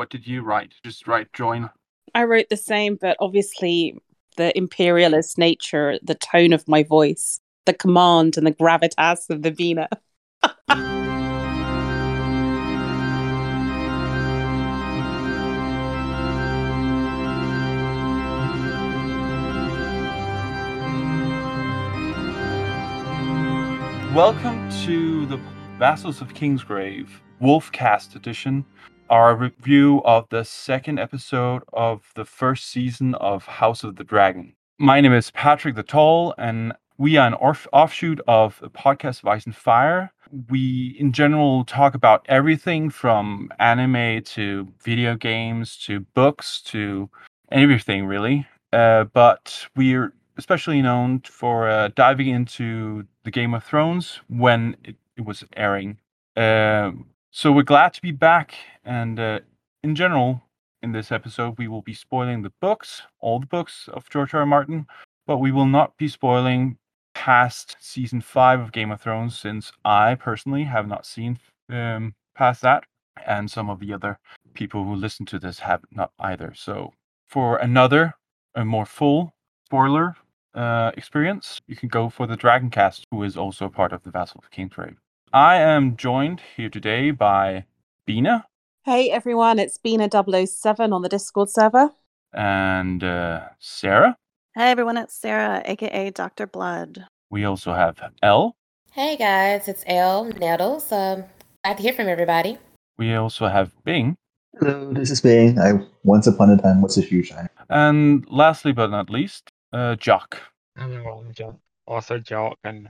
what did you write? Just write join. I wrote the same, but obviously the imperialist nature, the tone of my voice, the command and the gravitas of the Bina. Welcome to the Vassals of Kingsgrave Wolfcast edition, our review of the second episode of the first season of House of the Dragon. My name is Patrick the Tall, and we are an off- offshoot of the podcast of Ice and Fire. We, in general, talk about everything from anime to video games to books to everything, really. Uh, but we're especially known for uh, diving into the Game of Thrones when it, it was airing. Um, so we're glad to be back, and uh, in general, in this episode, we will be spoiling the books, all the books of George R. R. Martin, but we will not be spoiling past season five of Game of Thrones, since I personally have not seen um, past that, and some of the other people who listen to this have not either. So for another, a more full spoiler uh, experience, you can go for the Dragoncast, who is also part of the Vassal of Kingsgrave. I am joined here today by Bina Hey everyone, it's Bina 007 on the Discord server. and uh, Sarah. Hey everyone, it's Sarah, aka Dr. Blood. We also have Elle. Hey guys, it's Elle Nettles. Um, glad to hear from everybody. We also have Bing. Hello, this is Bing. I once upon a time was a huge fan. And lastly but not least, uh, Jock. Hello, I'm Jock, author Jock, and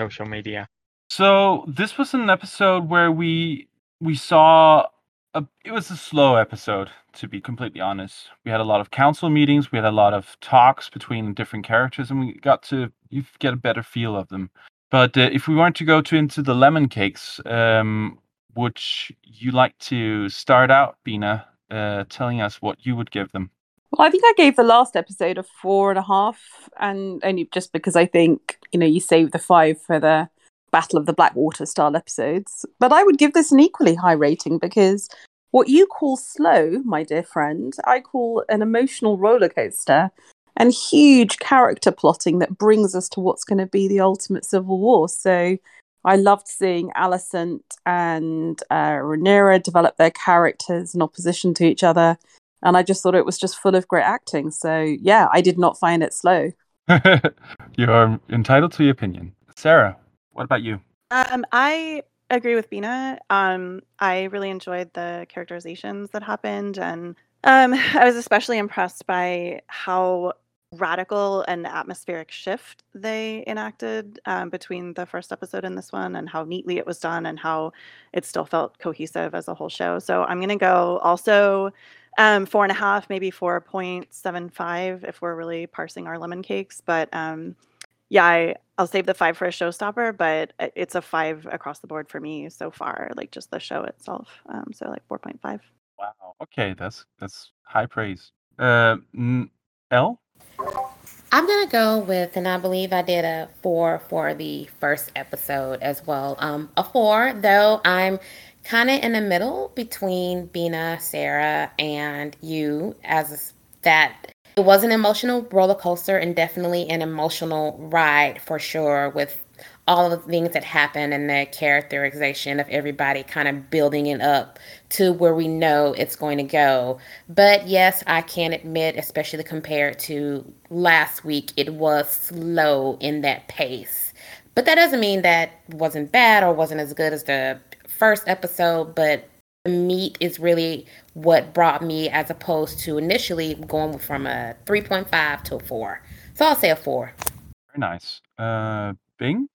social media. So this was an episode where we we saw a, it was a slow episode to be completely honest. We had a lot of council meetings, we had a lot of talks between different characters, and we got to you get a better feel of them. But uh, if we weren't to go to into the lemon cakes, um, would you like to start out, Bina, uh, telling us what you would give them? Well, I think I gave the last episode a four and a half, and only just because I think, you know, you saved the five for the Battle of the Blackwater style episodes. But I would give this an equally high rating because what you call slow, my dear friend, I call an emotional roller coaster and huge character plotting that brings us to what's going to be the ultimate civil war. So I loved seeing Alicent and uh, Rhaenyra develop their characters in opposition to each other. And I just thought it was just full of great acting. So yeah, I did not find it slow. you are entitled to your opinion. Sarah, what about you? Um, I agree with Bina. Um, I really enjoyed the characterizations that happened, and um, I was especially impressed by how radical and atmospheric shift they enacted um, between the first episode and this one, and how neatly it was done, and how it still felt cohesive as a whole show. So I'm gonna go also um, four and a half, maybe four point seven five if we're really parsing our lemon cakes. But um, yeah, I, I'll save the five for a showstopper, but it's a five across the board for me so far, like just the show itself. Um, so like four point five. Wow. Okay, that's that's high praise. Uh, n- Elle. I'm gonna go with, and I believe I did a four for the first episode as well. Um, a four, though I'm kind of in the middle between Bina, Sarah, and you, as that it was an emotional roller coaster and definitely an emotional ride for sure with all of the things that happen and the characterization of everybody kind of building it up to where we know it's going to go. But yes, I can admit, especially compared to last week, it was slow in that pace. But that doesn't mean that wasn't bad or wasn't as good as the first episode, but meat is really what brought me as opposed to initially going from a 3.5 to a 4. So I'll say a 4. Very nice. Uh, Bing.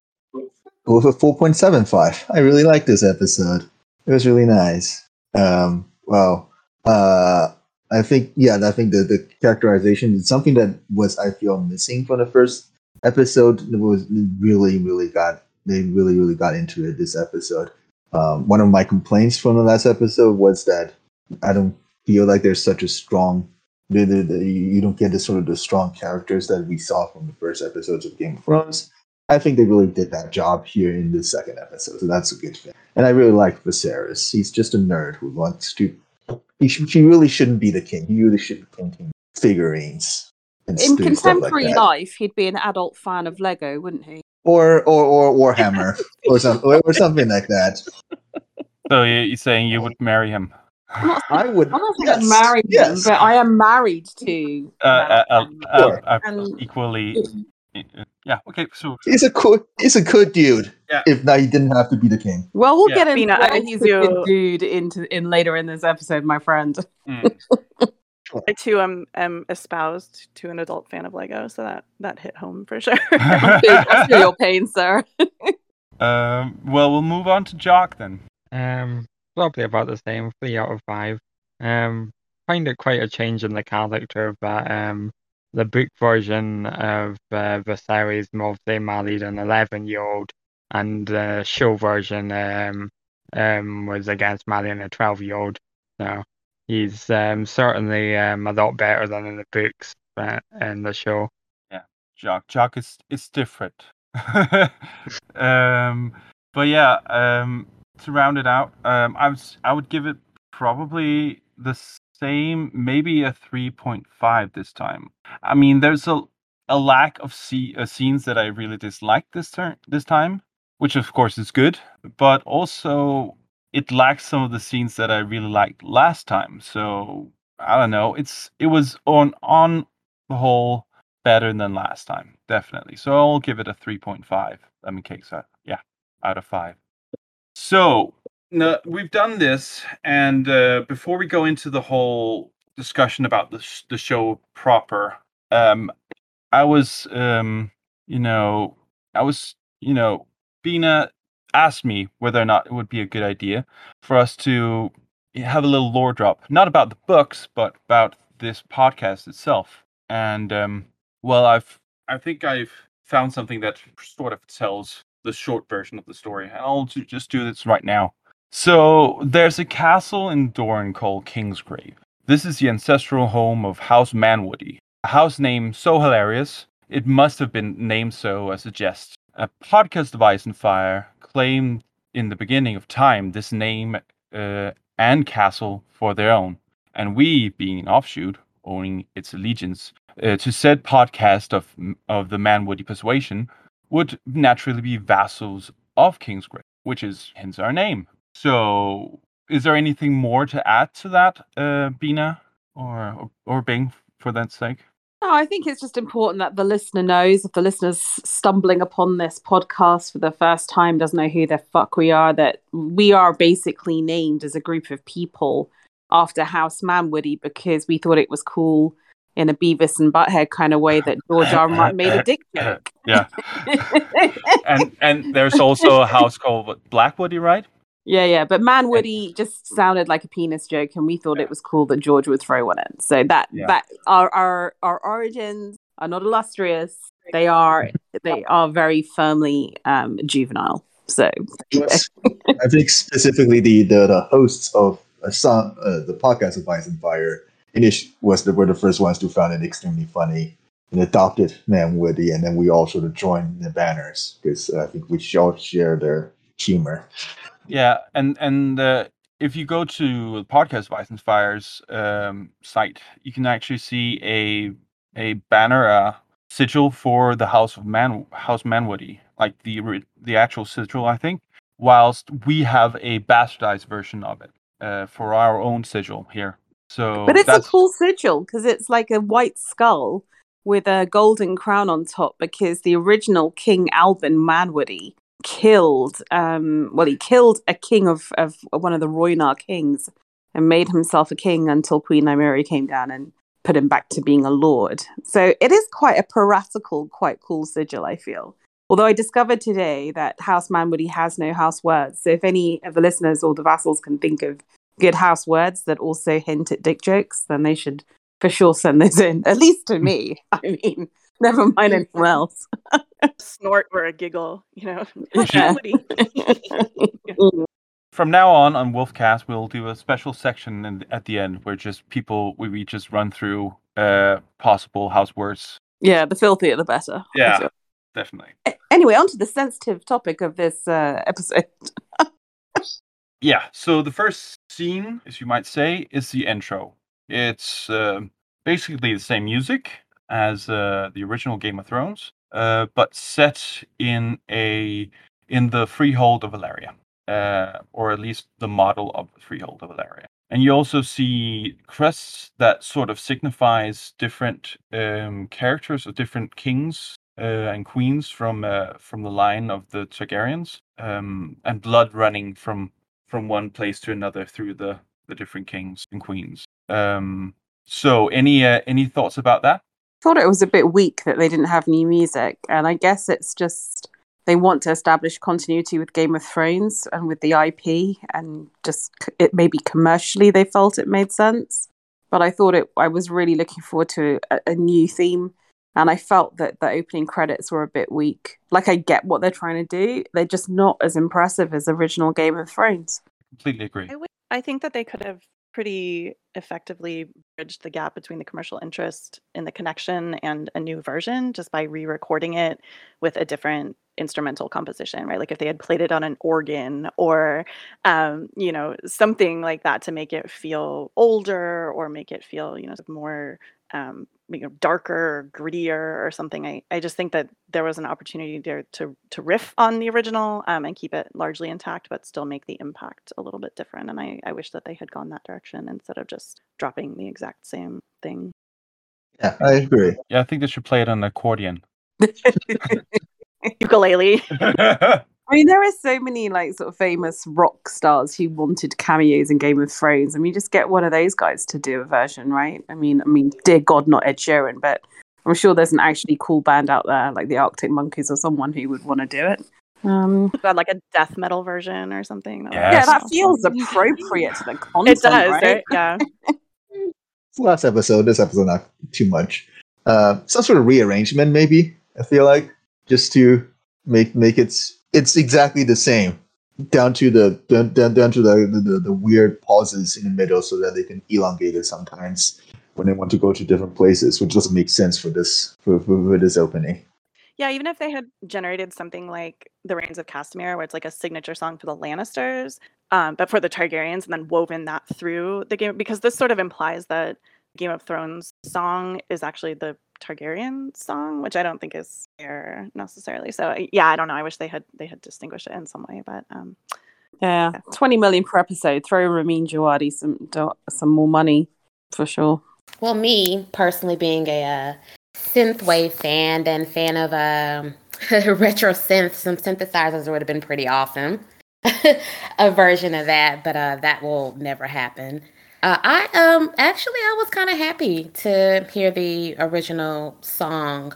Go with a 4.75. I really liked this episode. It was really nice. Um, well, uh, I think, yeah, I think the, the characterization is something that was, I feel, missing from the first episode. It was really, really got, they really, really got into it this episode. Um, one of my complaints from the last episode was that I don't feel like there's such a strong, the, the, the, you don't get the sort of the strong characters that we saw from the first episodes of Game of Thrones. I think they really did that job here in the second episode, so that's a good thing. And I really like Viserys. He's just a nerd who wants to he, sh- he really shouldn't be the king. He really should be painting figurines and In like contemporary that. life, he'd be an adult fan of Lego, wouldn't he? Or or or Warhammer or some or, or something like that. So you- you're saying you would marry him? I would. I'm not saying yes, I'd marry him, yes. but I am married to. Uh, uh, uh, uh, Sure. uh, And- equally. uh, Yeah. Okay. So He's a good. He's a good dude. Yeah. If not, he didn't have to be the king. well, we'll Yeah. get into Bina, why he's a good dude into in later in this episode, my friend. mm, I too am, am espoused to an adult fan of Lego, so that that hit home for sure. I feel your pain, sir. um, well, we'll move on to Jock then. Um, probably about the same, three out of five. Um, find it quite a change in the character that um the book version of uh, Viserys mostly married an eleven-year-old, and the show version um um was against marrying a twelve-year-old. So he's um certainly um a lot better than in the books and in the show. Yeah, Jock. Jock is is different. um, but yeah. Um, to round it out, um, I was I would give it probably the same, maybe a three point five this time. I mean, there's a a lack of see, uh, scenes that I really dislike this turn this time, which of course is good, but also it lacks some of the scenes that I really liked last time. So I don't know. It's it was on on the whole better than last time, definitely. So I'll give it a 3.5 lemon cakes out. Yeah, out of five. So no, we've done this, and uh, before we go into the whole discussion about the sh- the show proper, um, I was, um, you know, I was, you know, Bina asked me whether or not it would be a good idea for us to have a little lore drop, not about the books, but about this podcast itself. And um, well, I've I think I've found something that sort of tells the short version of the story, and I'll just do this right now. So there's a castle in Dorne called Kingsgrave. This is the ancestral home of House Manwoody, a house name so hilarious it must have been named so as a jest. A podcast and fire claimed in the beginning of time this name uh, and castle for their own, and we, being an offshoot, owning its allegiance uh, to said podcast of of the Manwoody persuasion, would naturally be vassals of Kingsgrave, which is hence our name. So, is there anything more to add to that, uh, Bina or or Bing, for that sake? No, I think it's just important that the listener knows if the listener's stumbling upon this podcast for the first time, doesn't know who the fuck we are, that we are basically named as a group of people after House Manwoody because we thought it was cool in a Beavis and Butthead kind of way that George R. Martin made a dick joke. yeah, and and there's also a house called what, Blackwoody, right? Yeah, yeah. But Manwoody just sounded like a penis joke, and we thought it was cool that George would throw one in. So that Yeah. that our our our origins are not illustrious. They are they are very firmly um, juvenile. So Yes. I think specifically the the, the hosts of a song, uh, the podcast of Ice and Fire, init- was the, were the first ones to found it extremely funny and adopted Man Woody, and then we all sort of joined the banners because I think we all share their humor. Yeah, and and uh, if you go to the podcast Bison Fires um, site, you can actually see a a banner, uh, sigil for the House of Man House Manwoody, like the the actual sigil, I think. Whilst we have a bastardized version of it uh, for our own sigil here. So, but it's a cool sigil because it's like a white skull with a golden crown on top because the original King Alban Manwoody killed um well he killed a king of of one of the Rhoynar kings and made himself a king until Queen Nymeria came down and put him back to being a lord. So it is quite a piratical, quite cool sigil, I feel. Although I discovered today that House Manwoody has no house words. So if any of the listeners or the vassals can think of good house words that also hint at dick jokes, then they should for sure send those in, at least to me. I mean, never mind anyone else. Snort or a giggle, you know. Yeah. from now on on Wolfcast, we'll do a special section in, at the end where just people we, we just run through uh possible house words. yeah, the filthier the better. Yeah. feel. Definitely. A- Anyway, on to the sensitive topic of this uh, episode. yeah, so the first scene, as you might say, is the intro. It's uh, basically the same music as uh, the original Game of Thrones, uh, but set in a in the freehold of Valyria, uh, or at least the model of the freehold of Valyria. And you also see crests that sort of signifies different um, characters or different kings uh, and queens from uh, from the line of the Targaryens, um, and blood running from from one place to another through the the different kings and queens. Um, so, any uh, any thoughts about that? Thought it was a bit weak that they didn't have new music, and I guess it's just they want to establish continuity with Game of Thrones and with the IP, and just it maybe commercially they felt it made sense. But I thought it. I was really looking forward to a, a new theme, and I felt that the opening credits were a bit weak. Like I get what they're trying to do, they're just not as impressive as original Game of Thrones. Completely agree. I, would, I think that they could have pretty effectively bridged the gap between the commercial interest in the connection and a new version just by re-recording it with a different instrumental composition right? Like if they had played it on an organ or um, you know something like that to make it feel older or make it feel you know more um, you know darker or grittier or something I, I just think that there was an opportunity there to to riff on the original um, and keep it largely intact but still make the impact a little bit different and I, I wish that they had gone that direction instead of just dropping the exact same thing Yeah, I agree. Yeah, I think they should play it on accordion. ukulele I mean, there are so many like sort of famous rock stars who wanted cameos in Game of Thrones, and we just get one of those guys to do a version, right? I mean, I mean, dear God, not Ed Sheeran, but I'm sure there's an actually cool band out there, like the Arctic Monkeys or someone who would want to do it. Um, Got, like a death metal version or something that Yes. yeah, that feels appropriate to the content. it does right? right? yeah It's the last episode. This episode not too much. Uh, some sort of rearrangement, maybe. I feel like just to make make it s- it's exactly the same down to the down, down, down to the, the the weird pauses in the middle, so that they can elongate it sometimes when they want to go to different places, which doesn't make sense for this for, for, for this opening. Yeah, even if they had generated something like The Rains of Castamere, where it's like a signature song for the Lannisters, um, but for the Targaryens, and then woven that through the game, because this sort of implies that Game of Thrones song is actually the Targaryen song, which I don't think is fair necessarily. So yeah, I don't know. I wish they had they had distinguished it in some way, but um, Yeah, 20 million per episode. Throw Ramin Djawadi some some more money for sure. Well, me personally being a uh, synthwave fan and fan of um, retro synth, some synthesizers would have been pretty awesome. a version of that, but uh, that will never happen. Uh, I um actually I was kind of happy to hear the original song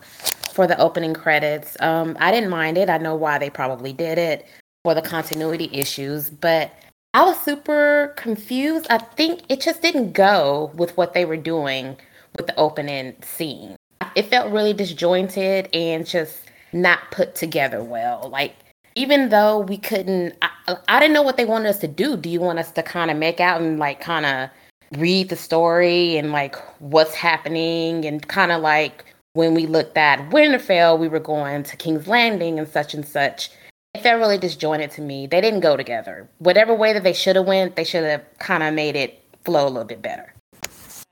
for the opening credits. Um, I didn't mind it. I know why they probably did it for the continuity issues, but I was super confused. I think it just didn't go with what they were doing with the opening scene. It felt really disjointed and just not put together well. Like even though we couldn't, I, I didn't know what they wanted us to do. Do you want us to kind of make out and like kind of read the story and like what's happening and kind of like when we looked at Winterfell, we were going to King's Landing and such and such. It felt really disjointed to me. They didn't go together. Whatever way that they should have went, they should have kind of made it flow a little bit better.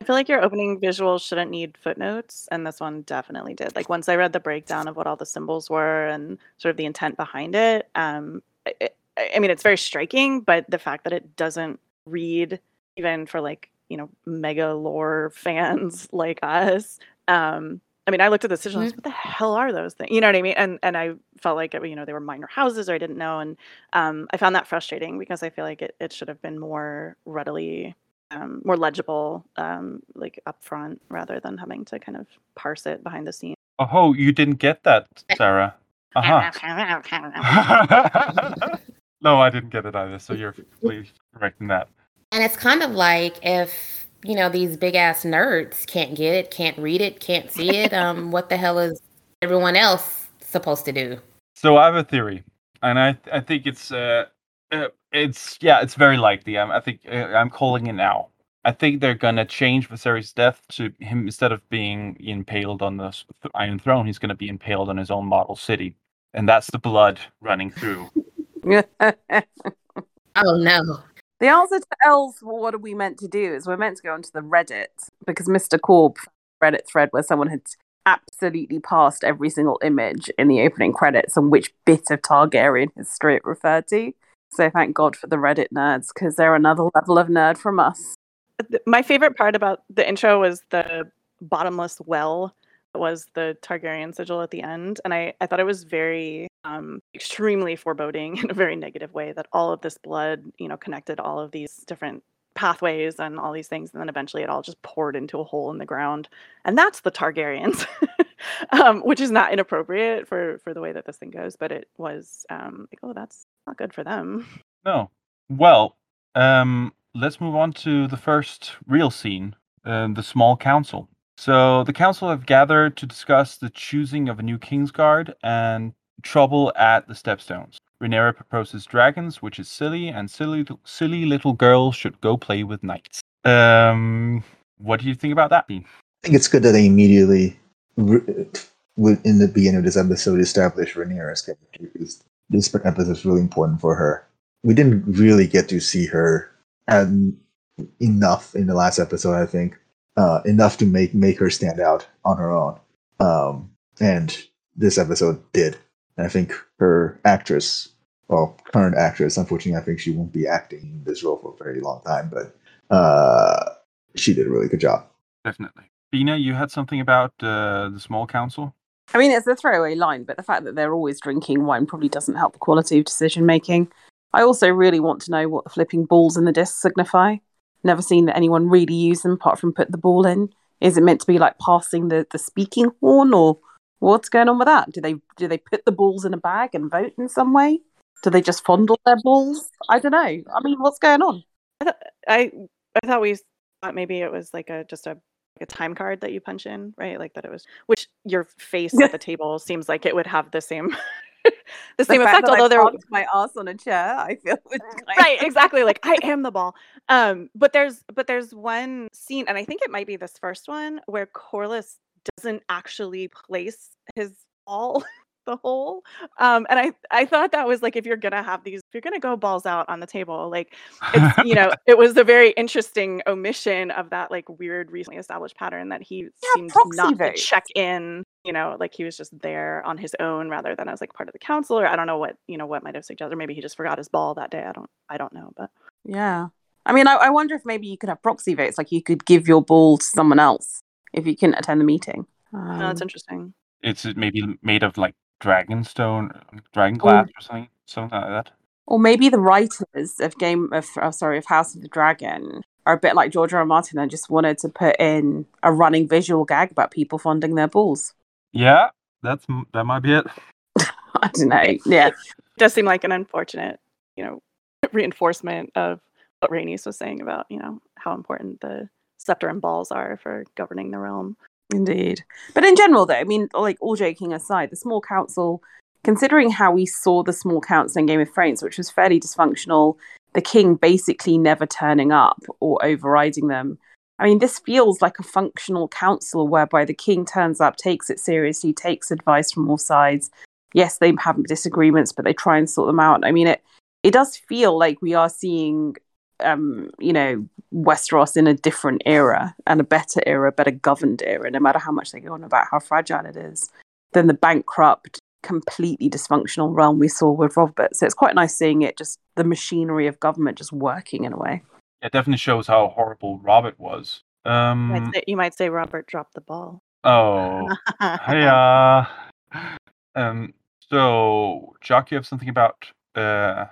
I feel like your opening visuals shouldn't need footnotes, and this one definitely did. Like once I read the breakdown of what all the symbols were and sort of the intent behind it, um, it, I mean, it's very striking. But the fact that it doesn't read, even for like you know mega lore fans like us, um, I mean, I looked at the sigils. Mhm. What the hell are those things? You know what I mean? And and I felt like you know they were minor houses, or I didn't know, and um, I found that frustrating because I feel like it, it should have been more readily um, more legible, um, like upfront, rather than having to kind of parse it behind the scenes. Oh, you didn't get that, Sarah. Uh-huh. no, I didn't get it either. So you're completely correct in that. And it's kind of like if, you know, these big ass nerds can't get it, can't read it, can't see it, um, what the hell is everyone else supposed to do? So I have a theory, and I I think it's uh, uh it's yeah it's very likely. I'm, I think uh, I'm calling it now. I think they're gonna change Viserys' death to him instead of being impaled on the Iron Throne, he's gonna be impaled on his own model city, and that's the blood running through. Oh no. The answer to L's what are we meant to do is we're meant to go onto the Reddit because Mr. Corb Reddit thread where someone had absolutely passed every single image in the opening credits and which bit of Targaryen history it referred to. So thank God for the Reddit nerds because they're another level of nerd from us. My favorite part about the intro was the bottomless well that was the Targaryen sigil at the end. And I, I thought it was very um, extremely foreboding in a very negative way that all of this blood, you know, connected all of these different pathways and all these things and then eventually it all just poured into a hole in the ground and that's the targaryens um, which is not inappropriate for for the way that this thing goes but it was um, like oh that's not good for them No. Well, um, let's move on to the first real scene, uh, the small council. So the council have gathered to discuss the choosing of a new Kingsguard and trouble at the Stepstones. Rhaenyra proposes dragons, which is silly, and silly, silly little girls should go play with knights. Um, what do you think about that, Dean? I think it's good that they immediately, in the beginning of this episode, establish Rhaenyra's character because this episode is really important for her. We didn't really get to see her um, enough in the last episode, I think, uh, enough to make make her stand out on her own. Um, and this episode did. And I think her actress, well, current actress, unfortunately, I think she won't be acting in this role for a very long time, but uh, she did a really good job. Definitely. Bina, you had something about uh, the small council? I mean, it's a throwaway line, but the fact that they're always drinking wine probably doesn't help the quality of decision making. I also really want to know what the flipping balls in the disc signify. Never seen that anyone really use them apart from put the ball in. Is it meant to be like passing the, the speaking horn, or what's going on with that? Do they do they put the balls in a bag and vote in some way? Do they just fondle their balls? I don't know. I mean, what's going on? I th- I, I thought we thought maybe it was like a just a a time card that you punch in, right? Like that it was which your face at the table seems like it would have the same the same the effect, although I there parked my ass on a chair, I feel right exactly like i am the ball um but there's but there's one scene and i think it might be this first one where Corlys doesn't actually place his ball the hole um and i i thought that was like if you're gonna have these if you're gonna go balls out on the table like it's you know it was a very interesting omission of that like weird recently established pattern that he Yeah, seemed proxy not to vote. check in you know like he was just there on his own rather than as like part of the council or i don't know what you know what might have suggested or maybe he just forgot his ball that day i don't i don't know but Yeah. I mean, I, I wonder if maybe you could have proxy votes, like you could give your ball to someone else if you couldn't attend the meeting. no, Um, that's interesting It's maybe made of like dragonstone, dragon glass or something, something like that. or maybe the writers of Game of oh, sorry of House of the Dragon are a bit like George R. R. Martin and just wanted to put in a running visual gag about people fondling their balls. Yeah, that's that might be it. I don't know. Yeah. does seem like an unfortunate you know reinforcement of what Rhaenys was saying about you know how important the scepter and balls are for governing the realm Indeed. But in general, though, I mean, like all joking aside, the small council, considering how we saw the small council in Game of Thrones, which was fairly dysfunctional, the king basically never turning up or overriding them. I mean, this feels like a functional council whereby the king turns up, takes it seriously, takes advice from all sides. Yes, they have disagreements, but they try and sort them out. I mean, it it does feel like we are seeing um, you know, Westeros in a different era and a better era, better governed era, no matter how much they go on about how fragile it is, than the bankrupt, completely dysfunctional realm we saw with Robert. So it's quite nice seeing it just the machinery of government just working in a way. It definitely shows how horrible Robert was. you, Um. might say, you might say robert dropped the ball Oh. yeah. Um. So, Jock, you have something about uh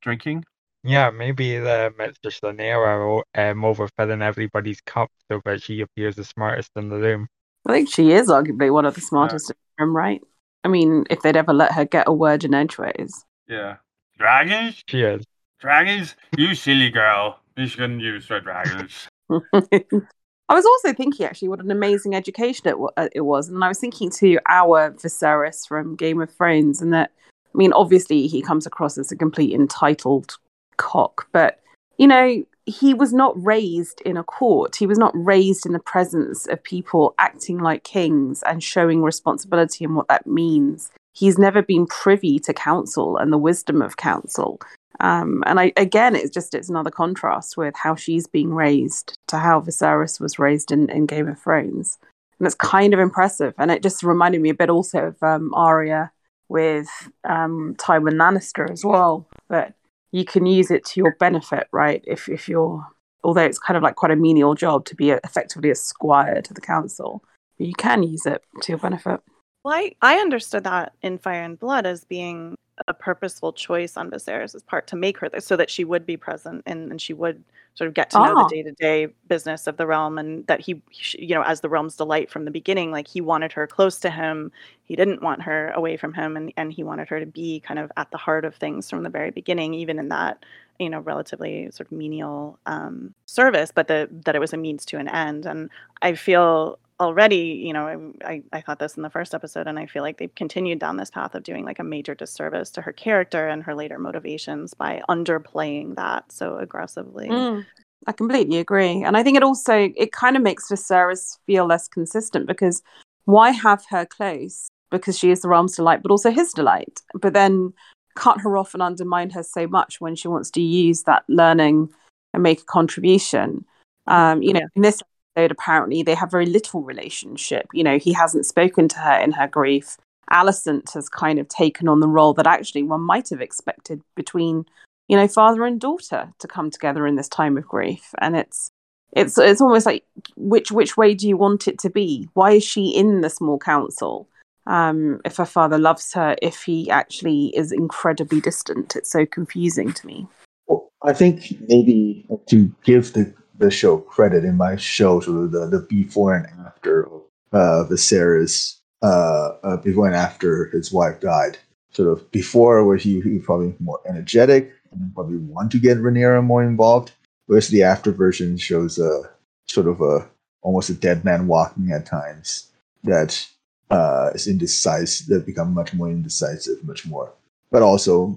drinking? Yeah, maybe the Mistress Lanera um, overfilling everybody's cup so that she appears the smartest in the room. I think she is arguably one of the smartest in the room, right? I mean, if they'd ever let her get a word in edgeways. Yeah. Dragons? She is. Dragons? You silly girl. You shouldn't use the dragons. I was also thinking actually what an amazing education it, wa- uh, it was, and I was thinking to our Viserys from Game of Thrones, and that I mean, obviously he comes across as a complete entitled cock, but you know he was not raised in a court. He was not raised in the presence of people acting like kings and showing responsibility and what that means. He's never been privy to counsel and the wisdom of counsel. Um, and I again, it's just it's another contrast with how she's being raised to how Viserys was raised in, in Game of Thrones, and it's kind of impressive. And it just reminded me a bit also of um, Arya with um, Tywin Lannister as well. That you can use it to your benefit, right? If if you're although it's kind of like quite a menial job to be effectively a squire to the council, but you can use it to your benefit. Well, I, I understood that in Fire and Blood as being a purposeful choice on Viserys' part to make her so that she would be present and, and she would sort of get to know Ah. the day-to-day business of the realm and that he you know as the realm's delight from the beginning like he wanted her close to him he didn't want her away from him and, and he wanted her to be kind of at the heart of things from the very beginning even in that you know relatively sort of menial um, service but the, that it was a means to an end and i feel already you know I, I thought this in the first episode and i feel like they've continued down this path of doing like a major disservice to her character and her later motivations by underplaying that so aggressively Mm, I completely agree, and I think it also it kind of makes Viserys feel less consistent because why have her close? Because she is the realm's delight, but also his delight. But then cut her off and undermine her so much when she wants to use that learning and make a contribution. Um, you know, Yeah. in this apparently they have very little relationship. You know, he hasn't spoken to her in her grief. Alicent has kind of taken on the role that actually one might have expected between you know father and daughter to come together in this time of grief and it's it's it's almost like which which way do you want it to be why is she in the small council um if her father loves her if he actually is incredibly distant it's so confusing to me Well, I think maybe to give the, the show credit in my show, of the, the before and after of uh, Viserys, uh, uh, before and after his wife died. Sort of before, where he, he was probably more energetic and probably want to get Rhaenyra more involved. Whereas the after version shows a sort of a almost a dead man walking at times that uh, is indecisive, that become much more indecisive, much more, but also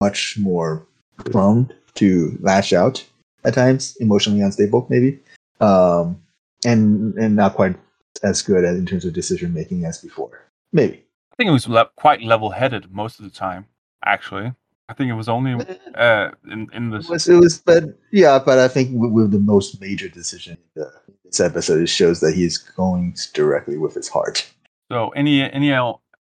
much more prone to lash out at times, emotionally unstable, maybe, um, and and not quite as good in terms of decision making as before. Maybe. I think it was le- quite level-headed most of the time. Actually, I think it was only uh, in in It this. was, it was, but yeah, but I think with, with the most major decision in this episode, it shows that he's going directly with his heart. So, any any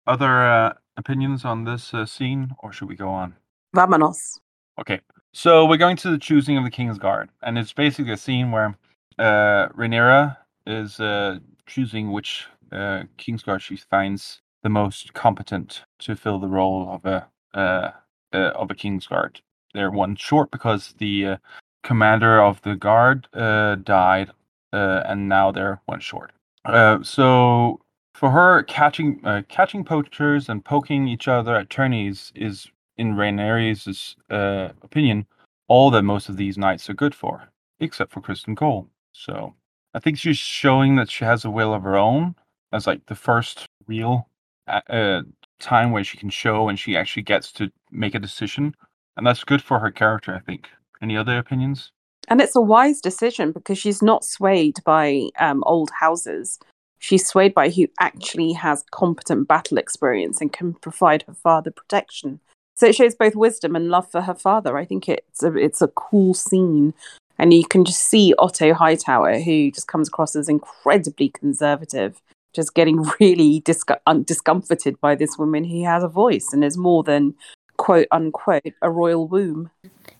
other uh, opinions on this uh, scene, or should we go on? vamonos Okay, so we're going to the choosing of the King's Guard, and it's basically a scene where uh, Rhaenyra is uh, choosing which uh, King's Guard she finds the most competent to fill the role of a uh, uh, of a King's Guard. They're one short because the uh, commander of the guard uh, died, uh, and now they're one short. Uh, so for her, catching uh, catching poachers and poking each other at tourneys is in Rhaenyra's uh, opinion, all that most of these knights are good for, except for Criston Cole. So I think she's showing that she has a will of her own as like the first real uh, uh, time where she can show and she actually gets to make a decision, and that's good for her character. I think. Any other opinions? and it's a wise decision because she's not swayed by um, old houses she's swayed by who actually has competent battle experience and can provide her father protection so it shows both wisdom and love for her father. I think it's a, it's a cool scene. And you can just see otto hightower who just comes across as incredibly conservative just getting really un- discomforted by this woman. Who has a voice and is more than quote unquote a royal womb.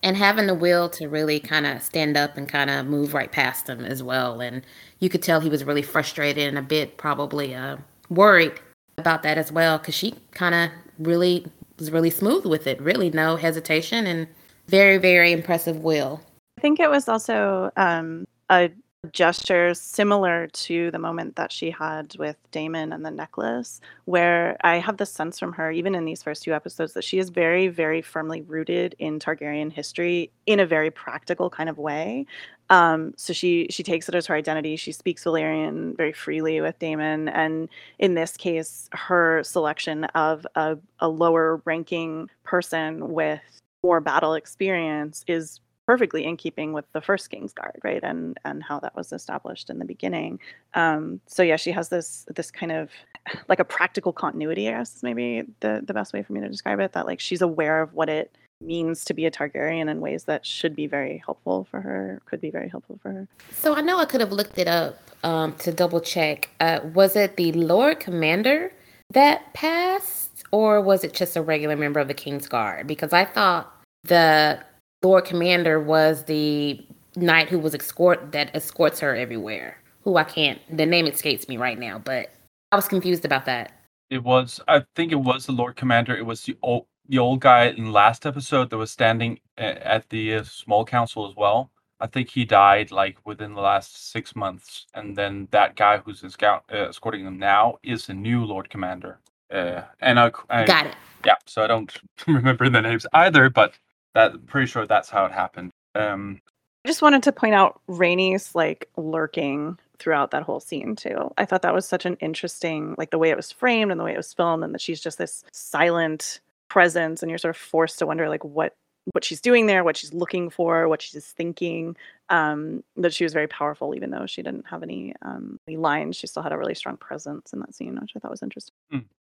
And having the will to really kind of stand up and kind of move right past him as well. And you could tell he was really frustrated and a bit probably uh, worried about that as well, because she kind of really was really smooth with it. Really, no hesitation and very, very impressive will. I think it was also um, a gesture similar to the moment that she had with Daemon and the necklace, where I have the sense from her, even in these first two episodes, that she is very, very firmly rooted in Targaryen history in a very practical kind of way. Um, so she she takes it as her identity. She speaks Valyrian very freely with Daemon, and in this case, her selection of a, a lower ranking person with more battle experience is perfectly in keeping with the first King's Guard, right? And and how that was established in the beginning. Um, so yeah, she has this this kind of like a practical continuity, I guess is maybe the the best way for me to describe it. That like she's aware of what it means to be a Targaryen in ways that should be very helpful for her, could be very helpful for her. So I know I could have looked it up um, to double check. Uh, was it the Lord Commander that passed, or was it just a regular member of the King's Guard? Because I thought the Lord Commander was the knight who was escort that escorts her everywhere. Who I can't, the name escapes me right now, but I was confused about that. It was, I think it was the Lord Commander. It was the old, the old guy in last episode that was standing at the uh, small council as well. I think he died like within the last six months, and then that guy who's escort, uh, escorting them now is the new Lord Commander. Uh, and I, I Got it. yeah, so I don't remember the names either, but that pretty sure that's how it happened. Um, I just wanted to point out Rainey's like lurking throughout that whole scene too. I thought that was such an interesting, like the way it was framed and the way it was filmed, and that she's just this silent presence, and you're sort of forced to wonder like what what she's doing there, what she's looking for, what she's just thinking. Um, that she was very powerful, even though she didn't have any um, any lines. She still had a really strong presence in that scene, which I thought was interesting.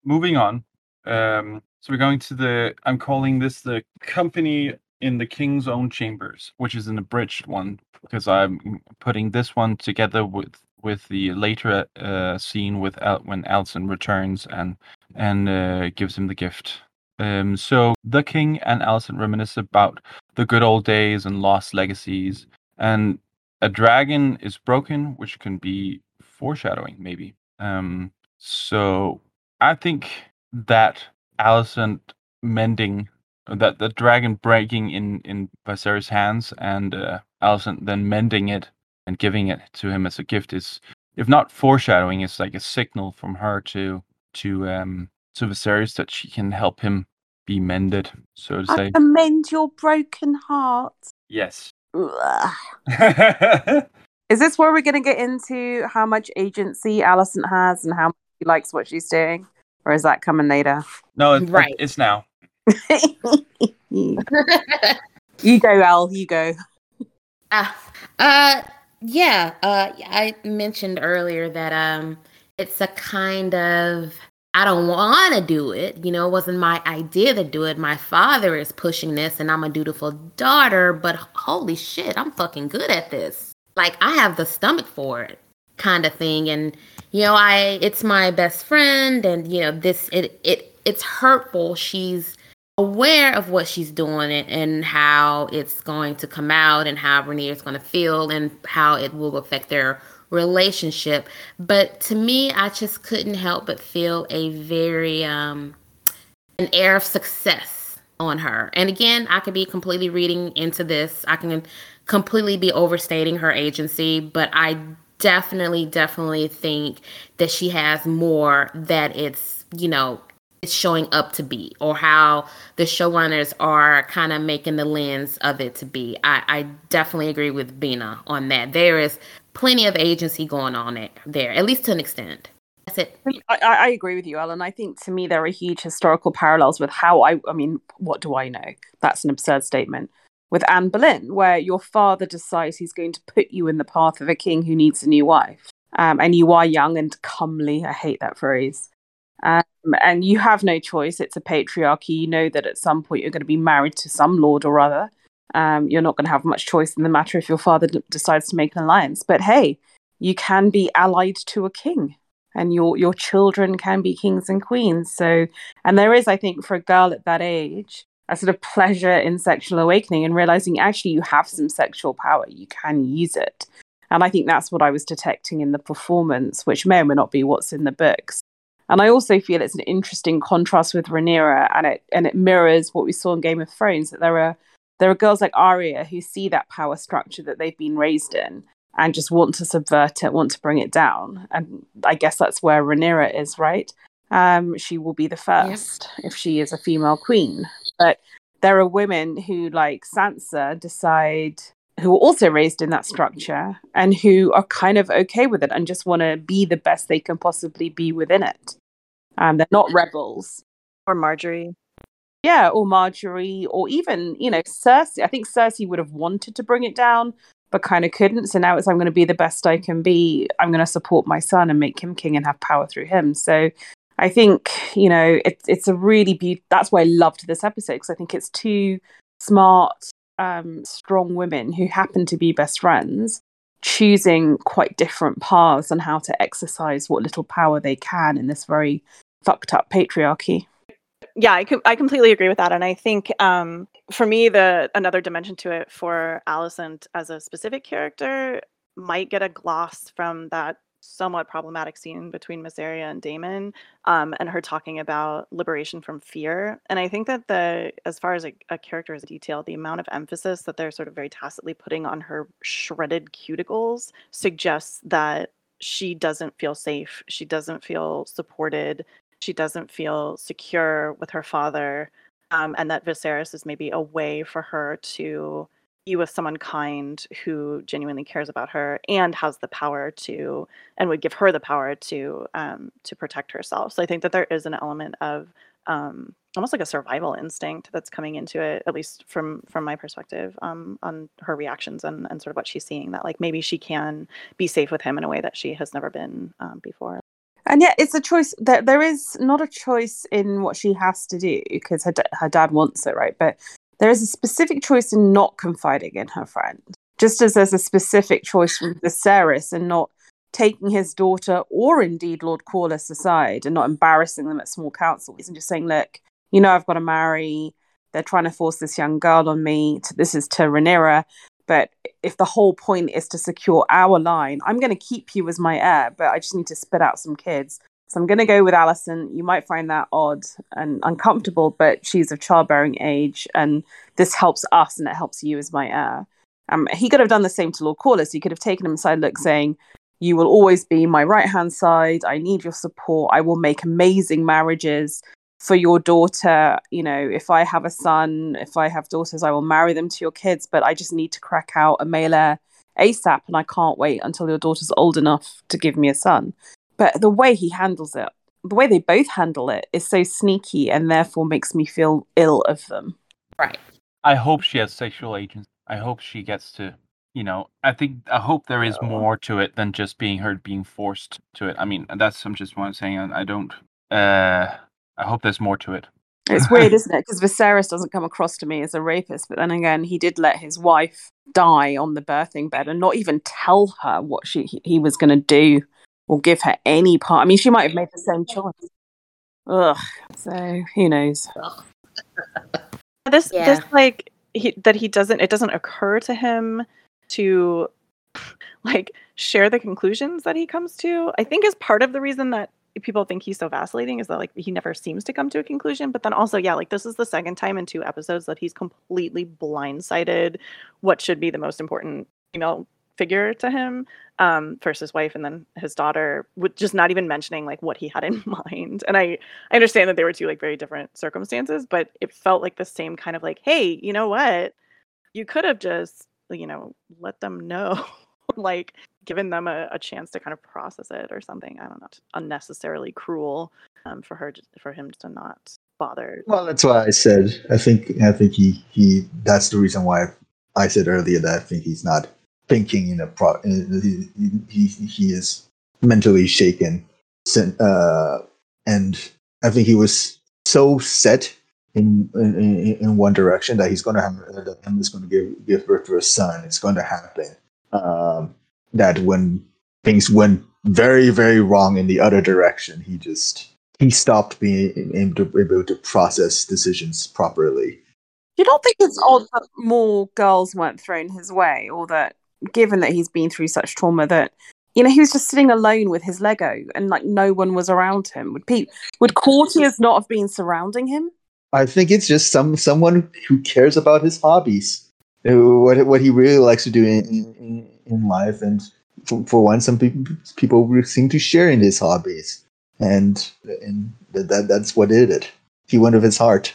moving on. Um, so we're going to the. I'm calling this the company in the king's own chambers, which is an abridged one because I'm putting this one together with with the later uh, scene with Al- when Alicent returns and and uh, gives him the gift. Um, so the king and Alicent reminisce about the good old days and lost legacies, and a dragon is broken, which can be foreshadowing, maybe. Um, so I think that Alicent mending that the dragon breaking in in Viserys' hands and uh, Alicent then mending it and giving it to him as a gift is, if not foreshadowing, it's like a signal from her to to um to Viserys that she can help him be mended, so to I say. can mend your broken heart. Yes. Is this where we're going to get into how much agency Alicent has and how much she likes what she's doing? Or is that coming later? no, it, Right. it's now. you go, Al, you go. Ah, uh, yeah. Uh, I mentioned earlier that um, it's a kind of I don't want to do it. You know, it wasn't my idea to do it. My father is pushing this, and I'm a dutiful daughter. But holy shit, I'm fucking good at this. Like I have the stomach for it, kind of thing. And you know, I it's my best friend, and you know, this it it it's hurtful. She's aware of what she's doing and, and how it's going to come out and how Renee is going to feel and how it will affect their relationship. But to me, I just couldn't help but feel a very um an air of success on her. And again, I could be completely reading into this. I can completely be overstating her agency, but I definitely definitely think that she has more that it's, you know, it's showing up to be or how the showrunners are kind of making the lens of it to be. I, I definitely agree with Bina on that. There is plenty of agency going on it there, at least to an extent. That's it. I, I I agree with you, Ellen. I think to me there are huge historical parallels with how I. I mean, what do I know? That's an absurd statement. With Anne Boleyn, where your father decides he's going to put you in the path of a king who needs a new wife, um, and you are young and comely. I hate that phrase. Um, and you have no choice. It's a patriarchy. You know that at some point you're going to be married to some lord or other. Um, you're not going to have much choice in the matter if your father d- decides to make an alliance. But hey, you can be allied to a king and your your children can be kings and queens so and there is i think for a girl at that age a sort of pleasure in sexual awakening and realizing actually you have some sexual power you can use it and i think that's what i was detecting in the performance which may or may not be what's in the books and i also feel it's an interesting contrast with Rhaenyra and it and it mirrors what we saw in game of thrones that there are there are girls like Arya who see that power structure that they've been raised in and just want to subvert it, want to bring it down. And I guess that's where Rhaenyra is, right? Um, she will be the first if she is a female queen. But there are women who, like Sansa, decide who are also raised in that structure and who are kind of okay with it and just want to be the best they can possibly be within it. Um, they're not rebels. Or Margaery. Yeah, or Margaery, or even, you know, Cersei. I think Cersei would have wanted to bring it down, but kind of couldn't. So now it's I'm going to be the best I can be. I'm going to support my son and make him king and have power through him. So I think you know it's it's a really beautiful. That's why I loved this episode because I think it's two smart, um, strong women who happen to be best friends choosing quite different paths on how to exercise what little power they can in this very fucked up patriarchy. Yeah, I, com- I completely agree with that, and I think um, for me, the another dimension to it for Alicent as a specific character might get a gloss from that somewhat problematic scene between Mysaria and Daemon, um, and her talking about liberation from fear. And I think that the, as far as a, a character is detail, the amount of emphasis that they're sort of very tacitly putting on her shredded cuticles suggests that she doesn't feel safe. She doesn't feel supported. She doesn't feel secure with her father. Um, and that Viserys is maybe a way for her to be with someone kind who genuinely cares about her and has the power to and would give her the power to um, to protect herself. So i think that there is an element of um, almost like a survival instinct that's coming into it at least from from my perspective um, on her reactions and, and sort of what she's seeing that like maybe she can be safe with him in a way that she has never been um, before. And yet it's a choice that there is not a choice in what she has to do because her, her dad wants it right? But there is a specific choice in not confiding in her friend, just as there's a specific choice from Viserys in not taking his daughter or indeed Lord Corlys aside and not embarrassing them at small councils and just saying, look, you know, I've got to marry. They're trying to force this young girl on me. This is to Rhaenyra. But if the whole point is to secure our line, I'm going to keep you as my heir, but I just need to spit out some kids. So I'm going to go with Alicent. You might find that odd and uncomfortable, but she's of childbearing age, and this helps us and it helps you as my heir. Um, he could have done the same to Lord Corlys. He could have taken him aside, look, saying, "You will always be my right hand side. I need your support. I will make amazing marriages for your daughter. You know, if I have a son, if I have daughters, I will marry them to your kids. But I just need to crack out a male heir ASAP, and I can't wait until your daughter's old enough to give me a son." But the way he handles it the way they both handle it is so sneaky and therefore makes me feel ill of them. Right. I hope she has sexual agents. I hope she gets to you know i think i hope there is more to it than just being her being forced to it. I mean that's i'm just what i'm saying i don't uh i hope there's more to it. It's weird isn't it? Because viserys doesn't come across to me as a rapist but then again he did let his wife die on the birthing bed and not even tell her what she he was going to do or give her any part. I mean, she might have made the same choice. Ugh. So who knows? this yeah. this like he, that he doesn't. It doesn't occur to him to like share the conclusions that he comes to. I think is part of the reason that people think he's so vacillating is that like he never seems to come to a conclusion but then also yeah like this is the second time in two episodes that he's completely blindsided what should be the most important female figure to him um, first his wife and then his daughter with just not even mentioning like what he had in mind. And i i understand that they were two like very different circumstances but it felt like the same kind of like hey you know what? You could have just you know let them know like given them a, a, chance to kind of process it or something. I don't know unnecessarily cruel um, for her for him to not bother. Well that's why i said i think i think he he that's the reason why i said earlier that i think he's not thinking in a pro. He, he, he is mentally shaken, uh, and I think he was so set in in, in one direction that he's going to have that him is going to give give birth to a son. It's going to happen. Um, that when things went very very wrong in the other direction, he just he stopped being able to, able to process decisions properly. You don't think it's odd that more girls weren't thrown his way, or that given that he's been through such trauma that you know he was just sitting alone with his lego and like no one was around him. Would Pete would courtiers not have been surrounding him? I think it's just some someone who cares about his hobbies what what he really likes to do in in, in life. And for, for one some people people seem to share in his hobbies. And and that that that's what did it. He went of his heart.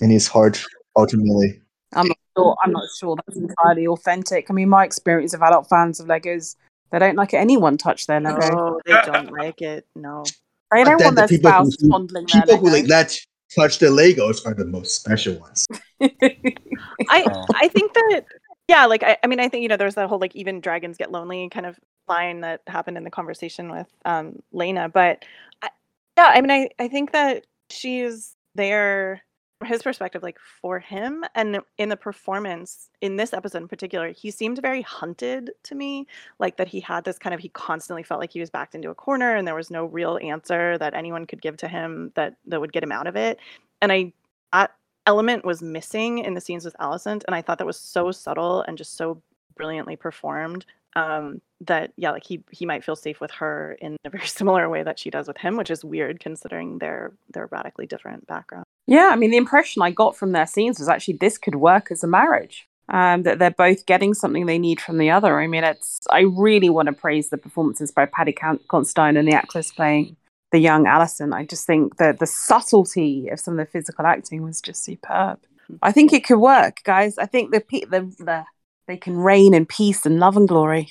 And his heart ultimately I'm sure. I'm not sure that's entirely authentic. I mean, my experience of adult fans of Legos, they don't like anyone touch their Lego. No, they don't like it. No, they don't want the their spouse who, fondling people their who like that touch their Legos are the most special ones. I I think that yeah, like I, I mean I think you know there's that whole like even dragons get lonely kind of line that happened in the conversation with um Laena, but I, Yeah, I mean, I, I think that she's there from his perspective, like for him, and in the performance in this episode in particular, he seemed very hunted to me. Like that he had this kind of he constantly felt like he was backed into a corner, and there was no real answer that anyone could give to him that that would get him out of it. And I that element was missing in the scenes with Alicent, and I thought that was so subtle and just so brilliantly performed um that yeah like he he might feel safe with her in a very similar way that she does with him which is weird considering their their radically different background Yeah, I mean, the impression I got from their scenes was actually this could work as a marriage. Um, that they're both getting something they need from the other. I mean, it's. I really want to praise the performances by Paddy Con- and the actress playing the young Alicent. I just think that the subtlety of some of the physical acting was just superb. I think it could work, guys. I think the the, the they can reign in peace and love and glory.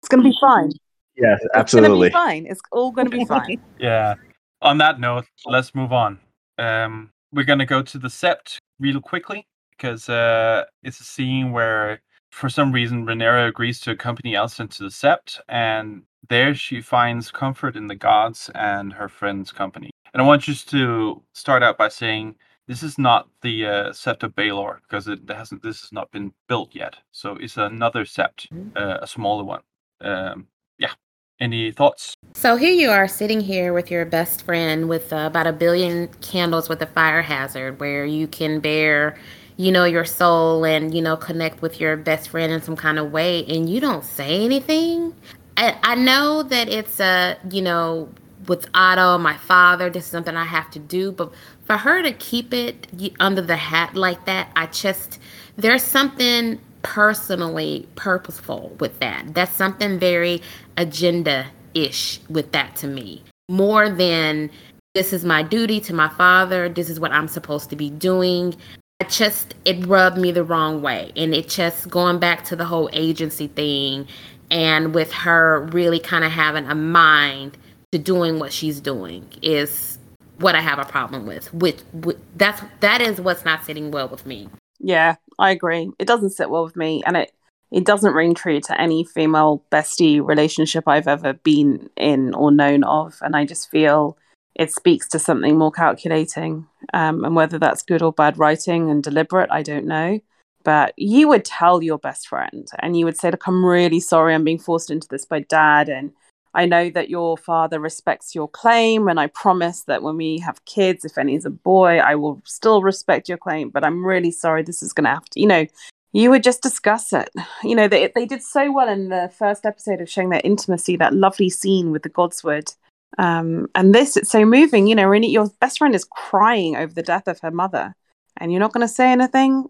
It's going to be fine. Yes, absolutely. It's going to be fine. It's all going to be fine. Yeah. On that note, let's move on. Um, we're gonna go to the sept real quickly because uh, it's a scene where, for some reason, Rhaenyra agrees to accompany Alicent to the sept, and there she finds comfort in the gods and her friends' company. And I want you to start out by saying this is not the uh, sept of Baelor because it hasn't. This has not been built yet. So it's another sept, uh, a smaller one. Um, yeah. Any thoughts? So here you are sitting here with your best friend with uh, about a billion candles with a fire hazard where you can bear, you know, your soul and, you know, connect with your best friend in some kind of way and you don't say anything. I, I know that it's a, you know, with Otto, my father, this is something I have to do, but for her to keep it under the hat like that, I just, there's something personally purposeful with that. That's something very agenda ish with that to me. More than this is my duty to my father, this is what I'm supposed to be doing. I just, it rubbed me the wrong way. And it just going back to the whole agency thing and with her really kind of having a mind to doing what she's doing is what I have a problem with. With, with that's that is what's not sitting well with me. Yeah, I agree. It doesn't sit well with me, and it it doesn't ring true to any female bestie relationship I've ever been in or known of, and I just feel it speaks to something more calculating. Um, and whether that's good or bad writing and deliberate, I don't know. But you would tell your best friend, and you would say, "Look, I'm really sorry. I'm being forced into this by dad, and I know that your father respects your claim, and I promise that when we have kids, if any is a boy, I will still respect your claim. But I'm really sorry. This is going to have to, you know, you would just discuss it. You know, they they did so well in the first episode of showing their intimacy, that lovely scene with the Godswood. Um, and this, it's so moving. You know, Renee, your best friend is crying over the death of her mother, and you're not going to say anything.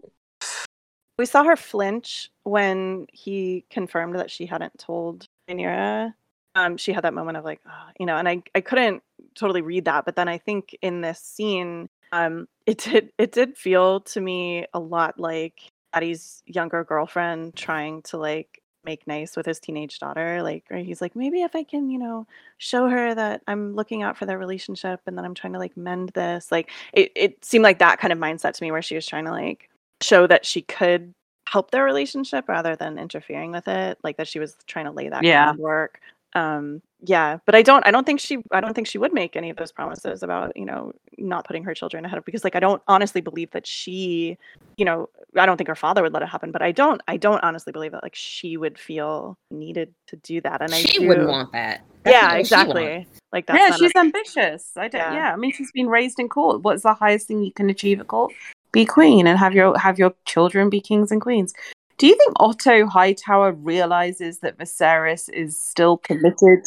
We saw her flinch when he confirmed that she hadn't told Rhaenyra. Um, she had that moment of like, "Ah," you know, and I, I couldn't totally read that, but then I think in this scene, um, it did it did feel to me a lot like Addie's younger girlfriend trying to like make nice with his teenage daughter. Like, he's like, maybe if I can, you know, show her that I'm looking out for their relationship and that I'm trying to like mend this. Like, it, it seemed like that kind of mindset to me where she was trying to like show that she could help their relationship rather than interfering with it like that she was trying to lay that Yeah. groundwork um yeah but i don't i don't think she i don't think she would make any of those promises about you know not putting her children ahead of because like i don't honestly believe that she you know i don't think her father would let it happen but i don't i don't honestly believe that like she would feel needed to do that and i she do, wouldn't want that. That's yeah exactly like that's yeah, she's a- ambitious. I don't. Yeah. Yeah. I mean, she's been raised in court. What's the highest thing you can achieve at court? Be queen and have your have your children be kings and queens. Do you think Otto Hightower realizes that Viserys is still committed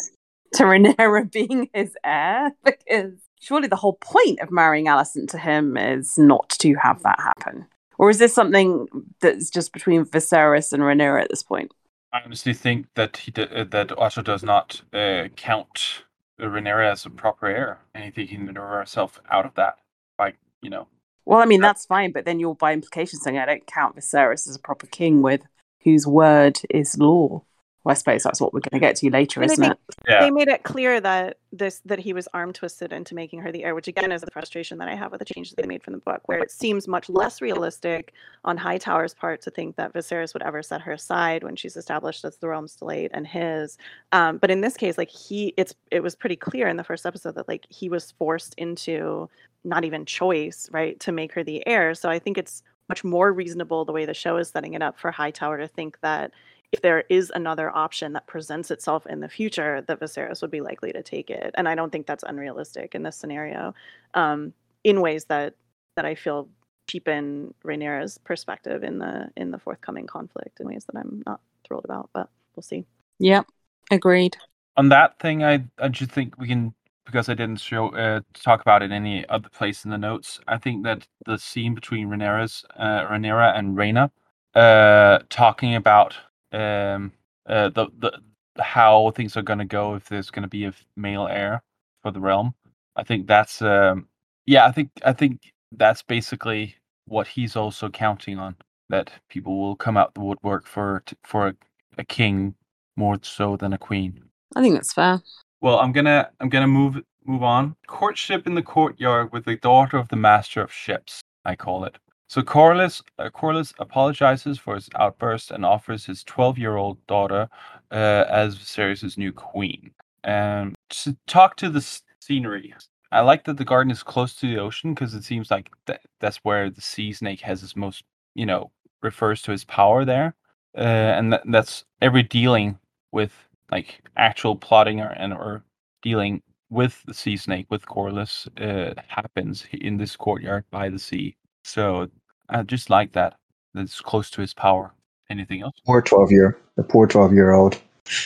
to Rhaenyra being his heir? Because surely the whole point of marrying Alicent to him is not to have that happen. Or is this something that's just between Viserys and Rhaenyra at this point? I honestly think that he d- uh, that Otto does not uh, count Rhaenyra as a proper heir, and he thinking herself out of that by you know. Well, I mean, that's fine, but then you're by implication saying I don't count Viserys as a proper king with whose word is law. Well, I suppose that's what we're going to get to later, And I isn't think it? Yeah. they made it clear that this that he was arm twisted into making her the heir, which again is the frustration that I have with the changes they made from the book, where it seems much less realistic on Hightower's part to think that Viserys would ever set her aside when she's established as the realm's delayed and his. Um, but in this case, like he, it's it was pretty clear in the first episode that like he was forced into not even choice, right, to make her the heir. So I think it's much more reasonable the way the show is setting it up for Hightower to think that if there is another option that presents itself in the future, that Viserys would be likely to take it. And I don't think that's unrealistic in this scenario, um, in ways that that I feel cheapen Rhaenyra's perspective in the in the forthcoming conflict in ways that I'm not thrilled about. But we'll see. Yep, agreed. On that thing, I I just think we can because I didn't show uh, talk about it any other place in the notes. I think that the scene between Rhaenyra's uh, Rhaenyra and Rhaena, uh, talking about um uh the the how things are gonna go if there's gonna be a male heir for the realm. I think that's um yeah I think I think that's basically what he's also counting on that people will come out the woodwork for for a, a king more so than a queen. I think that's fair. Well, I'm gonna I'm gonna move move on. Courtship in the courtyard with the daughter of the master of ships. I call it. So Corlys uh, Corlys apologizes for his outburst and offers his 12-year-old daughter uh, as Viserys' new queen. And to talk to the scenery, I like that the garden is close to the ocean because it seems like th- that's where the sea snake has his most, you know, refers to his power there. Uh, and that, that's every dealing with like actual plotting or and or dealing with the sea snake with Corlys uh, happens in this courtyard by the sea. So I just like that. That's close to his power. Anything else? Poor twelve year, the poor twelve year old.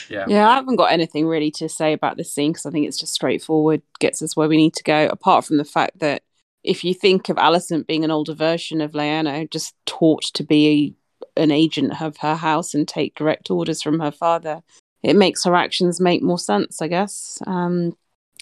Yeah. Yeah, I haven't got anything really to say about this scene because I think it's just straightforward, gets us where we need to go. Apart from the fact that if you think of Alicent being an older version of Laena, just taught to be an agent of her house and take direct orders from her father, it makes her actions make more sense, I guess. Um,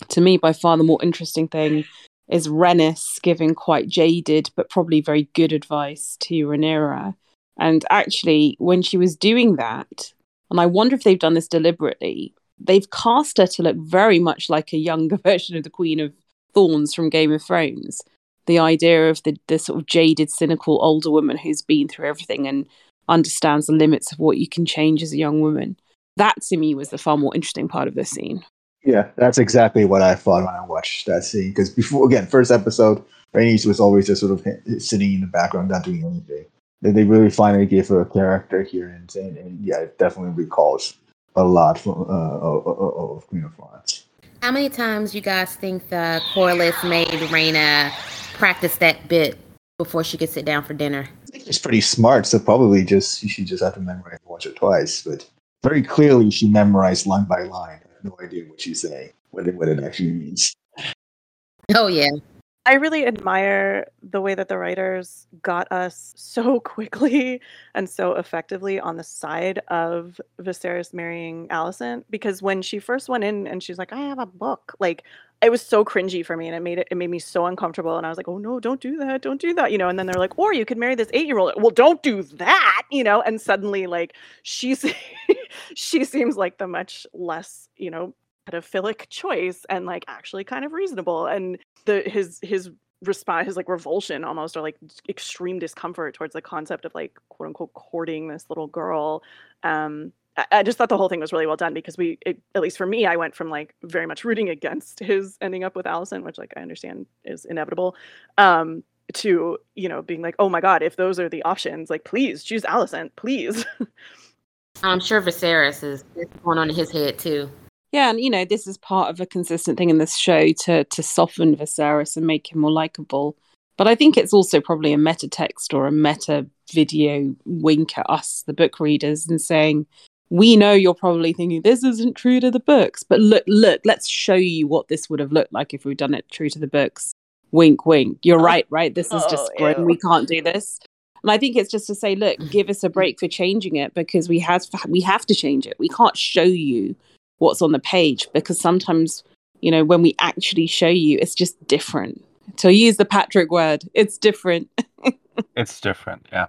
to me, by far the more interesting thing is Rhaenys giving quite jaded but probably very good advice to Rhaenyra. And actually, when she was doing that, and I wonder if they've done this deliberately, they've cast her to look very much like a younger version of the Queen of Thorns from Game of Thrones. The idea of the, the sort of jaded, cynical older woman who's been through everything and understands the limits of what you can change as a young woman. That to me was the far more interesting part of this scene. Yeah, that's exactly what I thought when I watched that scene. Because before, again, first episode, Rhaenys was always just sort of sitting in the background, not doing anything. They, they really finally gave her a character here, and, and, and yeah, it definitely recalls a lot from uh, of, of, of Queen of Thorns. How many times you guys think the Corlys made Raina practice that bit before she could sit down for dinner? I think she's pretty smart, so probably just she just have to memorize it once or twice. But very clearly, she memorized line by line. I have no idea what she's saying, what it, what it actually means. Oh yeah. I really admire the way that the writers got us so quickly and so effectively on the side of Viserys marrying Alicent because when she first went in and she's like, I have a book, like it was so cringy for me and it made it it made me so uncomfortable and I was like, Oh no, don't do that, don't do that, you know, and then they're like, or you could marry this eight year old. Well, don't do that, you know, and suddenly like she's she seems like the much less, you know, pedophilic choice and like actually kind of reasonable and the his his response his like revulsion almost or like extreme discomfort towards the concept of like quote unquote courting this little girl um I, I just thought the whole thing was really well done because we it, at least for me i went from like very much rooting against his ending up with Alicent which like i understand is inevitable um to you know being like oh my god if those are the options like please choose Alicent please I'm sure Viserys is is going on in his head too. Yeah, and you know, this is part of a consistent thing in this show to to soften Viserys and make him more likable. But I think it's also probably a meta text or a meta video wink at us, the book readers, and saying, We know you're probably thinking this isn't true to the books, but look, look, let's show you what this would have looked like if we'd done it true to the books. Wink, wink. You're Oh. right, right? This is just Oh, grim. We can't do this. And I think it's just to say, look, give us a break for changing it because we have we have to change it. We can't show you what's on the page because sometimes, you know, when we actually show you, it's just different. To use the Patrick word, it's different. It's different, yeah.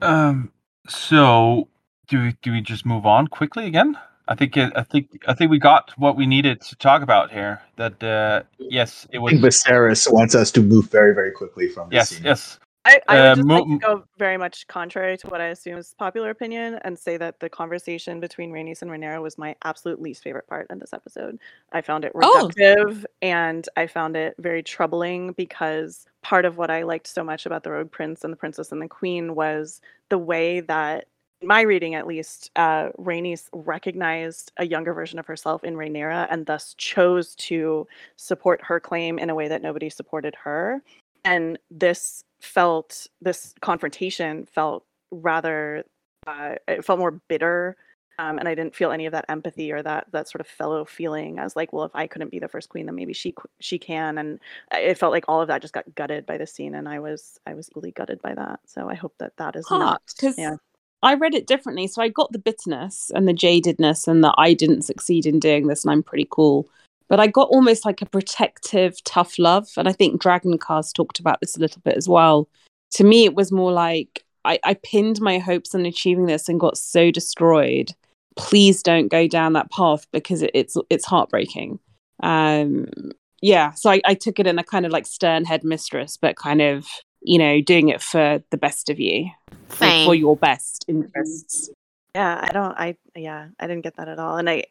Um. So do we do we just move on quickly again? I think I think I think we got what we needed to talk about here. That uh, yes, it I was think Viserys wants us to move very, very quickly from this yes, scene. yes. I, I Uh, would just mo- like to go very much contrary to what I assume is popular opinion and say that the conversation between Rhaenys and Rhaenyra was my absolute least favorite part in this episode. I found it Oh. reductive and I found it very troubling because part of what I liked so much about the Rogue Prince and the Princess and the Queen was the way that in my reading at least, uh, Rhaenys recognized a younger version of herself in Rhaenyra and thus chose to support her claim in a way that nobody supported her. And this felt, this confrontation felt rather, uh, it felt more bitter. Um, and I didn't feel any of that empathy or that that sort of fellow feeling as like, well, if I couldn't be the first queen, then maybe she she can. And it felt like all of that just got gutted by the scene, and I was I was really gutted by that. So I hope that that is not because yeah. I read it differently. So I got the bitterness and the jadedness and that I didn't succeed in doing this and I'm pretty cool. But I got almost like a protective, tough love. And I think Dragon Cars talked about this a little bit as well. To me, it was more like I, I pinned my hopes on achieving this and got so destroyed. Please don't go down that path because it, it's it's heartbreaking. Um, yeah, so I, I took it in a kind of like stern head mistress, but kind of you know doing it for the best of you for, Same. for your best interests. Yeah, I don't. I yeah, I didn't get that at all. And I,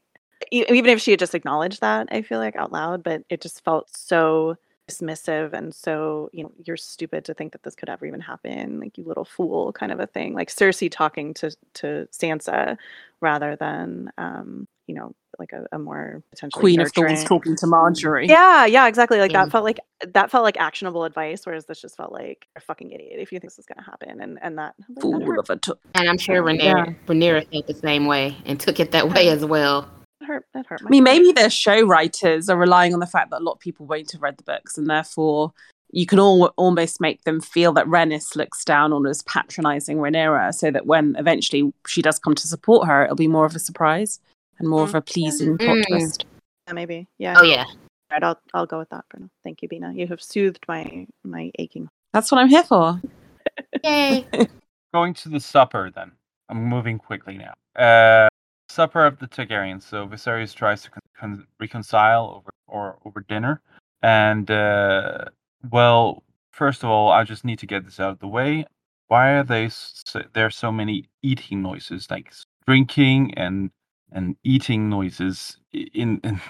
even if she had just acknowledged that, I feel like out loud, but it just felt so dismissive and so you know you're stupid to think that this could ever even happen, like you little fool, kind of a thing. Like Cersei talking to to Sansa, rather than um, you know like a, a more potentially Queen of Thorns talking to Margaery. Yeah, yeah, exactly. Like Yeah. that felt like that felt like actionable advice, whereas this just felt like a fucking idiot if you think this is gonna happen, and and that like, that Fool hurt, of a t- And I'm sure Yeah. Rhaenyra, Rhaenyra felt the same way and took it that way as well. that hurt. That hurt. I mean, heart. maybe their show writers are relying on the fact that a lot of people won't have read the books, and therefore you can all, almost make them feel that Rhaenys looks down on as patronizing Rhaenyra, so that when eventually she does come to support her, it'll be more of a surprise and more of a pleasing plot Mm. twist. Yeah, maybe. Yeah. Oh yeah. Right, I'll I'll go with that for now. Thank you, Bina. You have soothed my my aching. That's what I'm here for. Yay. Going to the supper then. I'm moving quickly now. Uh, supper of the Targaryens. So Viserys tries to con- con- reconcile over or over dinner, and uh, well, first of all, I just need to get this out of the way. Why are they s- there so many eating noises, like drinking and and eating noises in in,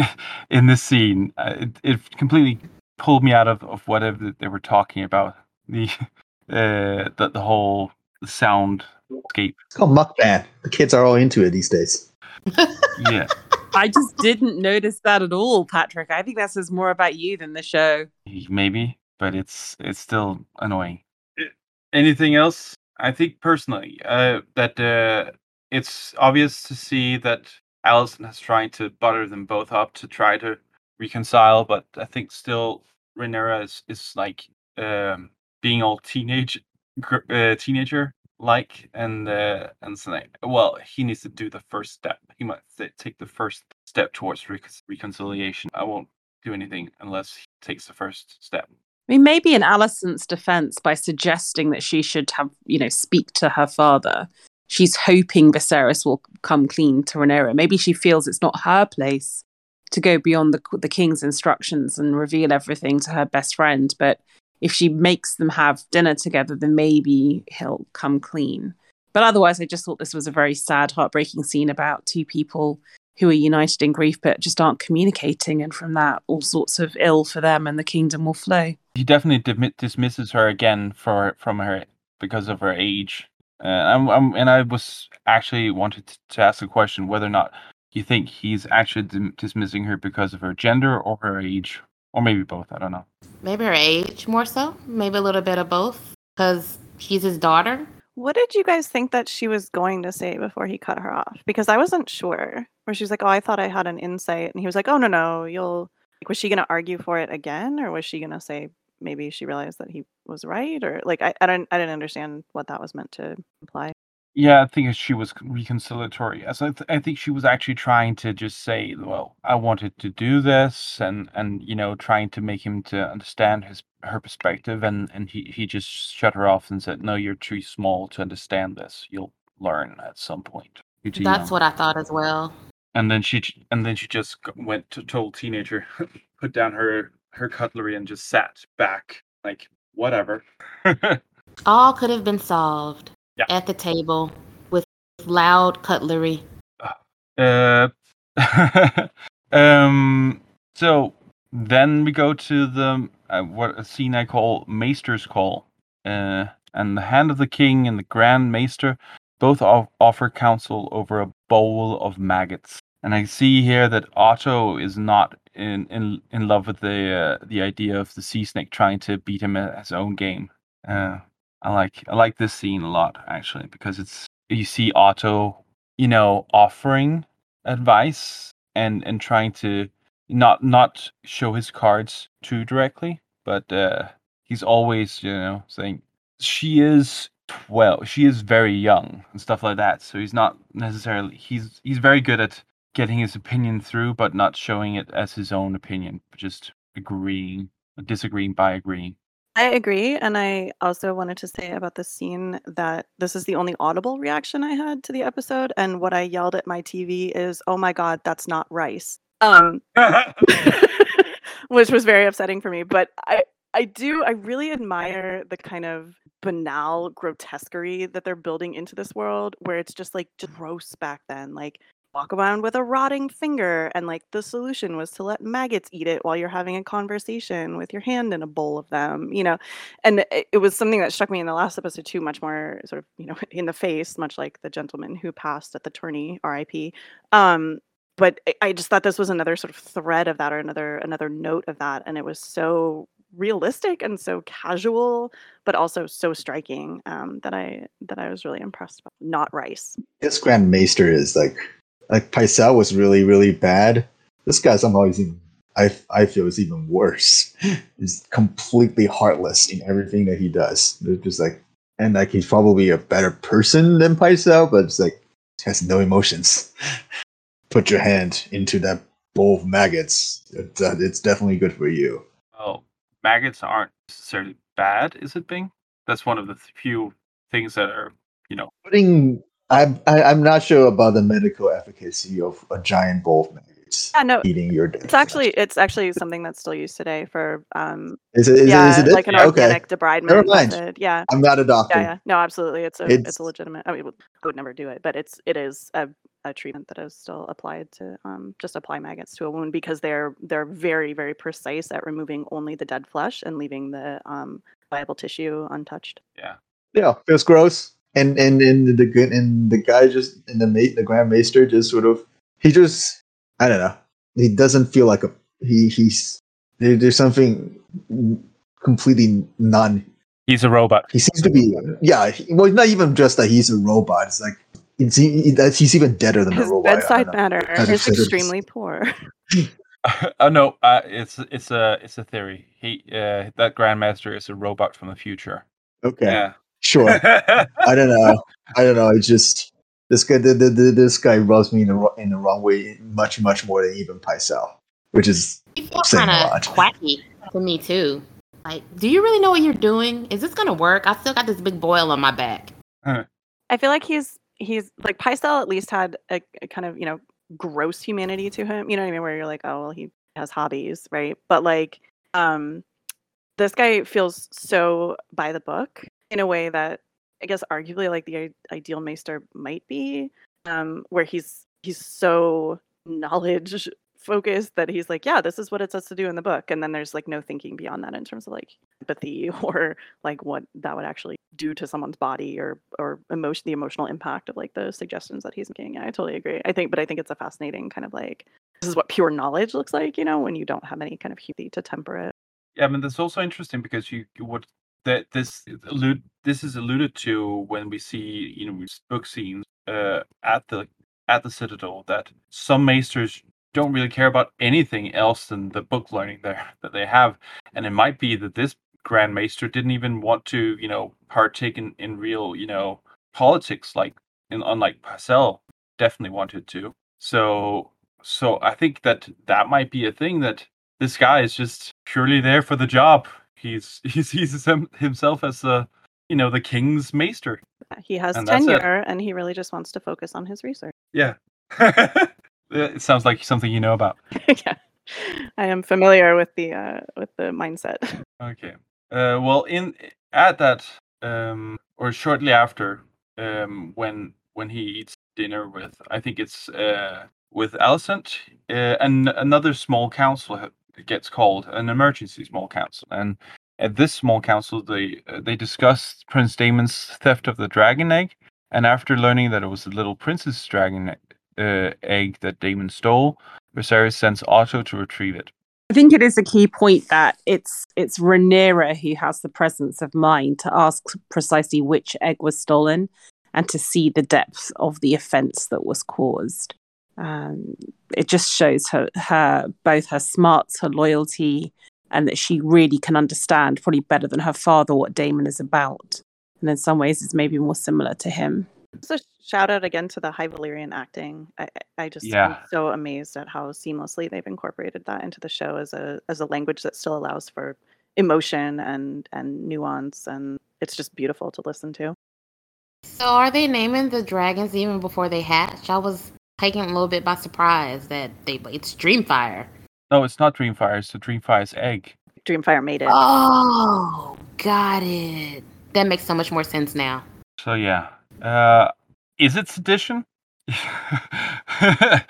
in this scene? Uh, it, it completely pulled me out of, of whatever they were talking about. The uh, the the whole soundscape. It's called mukbang. The kids are all into it these days. Yeah, I just didn't notice that at all, Patrick. I think that says more about you than the show. maybe, but it's it's still annoying. Anything else? I think personally uh, that uh, it's obvious to see that Alicent has tried to butter them both up to try to reconcile, but I think still Rhaenyra is is like um, being all teenage uh, teenager like and uh, and so like, well he needs to do the first step. He must take the first step towards recon- reconciliation. I won't do anything unless he takes the first step. I mean, maybe in Alicent's defense, by suggesting that she should have, you know, speak to her father, she's hoping Viserys will come clean to Rhaenyra. Maybe she feels it's not her place to go beyond the the king's instructions and reveal everything to her best friend. But if she makes them have dinner together, then maybe he'll come clean. But otherwise, I just thought this was a very sad, heartbreaking scene about two people who are united in grief but just aren't communicating, and from that, all sorts of ill for them and the kingdom will flow. he definitely dismisses her again for from her because of her age uh, I'm, I'm, and i was actually wanted to, to ask a question whether or not you think he's actually dim- dismissing her because of her gender or her age or maybe both i don't know Maybe her age more so. Maybe a little bit of both. Because she's his daughter. What did you guys think that she was going to say before he cut her off? Because I wasn't sure. Where she was like, "Oh, I thought I had an insight," and he was like, "Oh no, no, you'll." Like, was she going to argue for it again, or was she going to say maybe she realized that he was right, or like I, I don't I didn't understand what that was meant to imply. Yeah, I think she was reconciliatory. As I, th- I think she was actually trying to just say, "Well, I wanted to do this," and and you know, trying to make him to understand his her perspective, and and he he just shut her off and said, "No, you're too small to understand this. You'll learn at some point. That's young. what I thought as well. And then she and then she just went to told teenager, put down her her cutlery and just sat back like whatever. All could have been solved Yeah. at the table with loud cutlery. Uh, um. So then we go to the uh, what a scene I call Maester's Call. Uh, and the hand of the king and the Grand Maester both off- offer counsel over a bowl of maggots. And I see here that Otto is not in in, in love with the uh, the idea of the sea snake trying to beat him at his own game. Uh, I like I like this scene a lot actually because it's you see Otto, you know, offering advice and and trying to not not show his cards too directly, but uh, he's always you know saying she is 12 she is very young and stuff like that so he's not necessarily he's he's very good at getting his opinion through but not showing it as his own opinion just agreeing disagreeing by agreeing I agree. And I also wanted to say about this scene that this is the only audible reaction I had to the episode. And what I yelled at my TV is, oh my God, that's not rice. Um, which was very upsetting for me. But I, I do, I really admire the kind of banal grotesquerie that they're building into this world where it's just like just gross back then. Like, walk around with a rotting finger and like the solution was to let maggots eat it while you're having a conversation with your hand in a bowl of them you know? And it, it was something that struck me in the last episode too much more sort of you know in the face much like the gentleman who passed at the tourney rip um but I- i just thought this was another sort of thread of that or another another note of that and it was so realistic and so casual but also so striking um, that i that i was really impressed by not rice. This Grand Maester is like like Pycelle was really really bad. This guy somehow is even I I feel is even worse. He's completely heartless in everything that he does. They're just like and like he's probably a better person than Pycelle, but it's like has no emotions. Put your hand into that bowl of maggots. It's, uh, it's definitely good for you. well maggots aren't necessarily bad is it bing that's one of the few things that are you know Putting I'm I, I'm not sure about the medical efficacy of a giant bowl of maggots yeah no eating your dead it's actually it's actually something that's still used today for um is it is yeah it, is it like an okay. organic debridement Never mind. method yeah I'm not a doctor. yeah yeah no absolutely it's a it's, It's- a legitimate i mean i would never do it but it's it is a, a treatment that is still applied to um just apply maggots to a wound because they're they're very very precise at removing only the dead flesh and leaving the um viable tissue untouched Yeah. Yeah, feels gross. And and and the good and the guy just and the mate the Grand Maester just sort of he just I don't know. He doesn't feel like a he he's there, there's something completely non he's a robot. He seems to be yeah he, well not even just that he's a robot it's like it's he, that he's even deader than his a robot I bedside don't manner is sort of- extremely poor. Oh no uh, it's it's a it's a theory. He uh, that grandmaster is a robot from the future. Okay. Yeah sure I don't know. I don't know. It's just this guy. The, the, the, this guy rubs me in the in the wrong way much much more than even Pycelle, which is Saying kind a of lot. quacky to me too. Like, do you really know what you're doing? Is this gonna work? I still got this big boil on my back. I feel like he's he's like Pycelle at least had a, a kind of you know gross humanity to him. You know what I mean? Where you're like, oh well, he has hobbies, right? But like, um, this guy feels so by the book in a way that I guess arguably like the ideal maester might be, um, where he's he's so knowledge focused that he's like, yeah, this is what it says to do in the book, and then there's like no thinking beyond that in terms of like empathy or like what that would actually do to someone's body or or emotion the emotional impact of like the suggestions that he's making. Yeah, I totally agree. I think but I think it's a fascinating kind of like this is what pure knowledge looks like, you know, when you don't have any kind of humanity to temper it. Yeah, I mean, that's also interesting because you you would that this allude this is alluded to when we see you know book scenes uh, at the at the Citadel that some maesters don't really care about anything else than the book learning there that they have, and it might be that this Grand Maester didn't even want to you know partake in, in real you know politics like in unlike Pycelle definitely wanted to. So so I think that that might be a thing that this guy is just purely there for the job. He's he sees him, himself as a you know, the king's maester. He has And tenure, and he really just wants to focus on his research. Yeah. it sounds like something you know about. yeah, I am familiar with the uh, with the mindset. Okay. Uh, well, in at that, um, or shortly after, um, when when he eats dinner with, I think it's uh, with Alicent, uh, and another small council gets called, an emergency small council, and at this small council, they uh, they discuss Prince Daemon's theft of the dragon egg, and after learning that it was the little princess dragon uh, egg that Daemon stole, Viserys sends Otto to retrieve it. I think it is a key point that it's it's Rhaenyra who has the presence of mind to ask precisely which egg was stolen and to see the depth of the offence that was caused. Um, it just shows her her both her smarts, her loyalty, and that she really can understand probably better than her father what Daemon is about. And in some ways, it's maybe more similar to him. So shout out again to the High Valyrian acting. I, I I just am Yeah. so amazed at how seamlessly they've incorporated that into the show as a as a language that still allows for emotion and and nuance, and it's just beautiful to listen to. So are they naming the dragons even before they hatch? I was taken a little bit by surprise that they it's Dreamfire. No, it's not Dreamfire. It's the Dreamfire's egg. Dreamfire made it. Oh, got it. That makes so much more sense now. So yeah, uh, is it sedition? uh,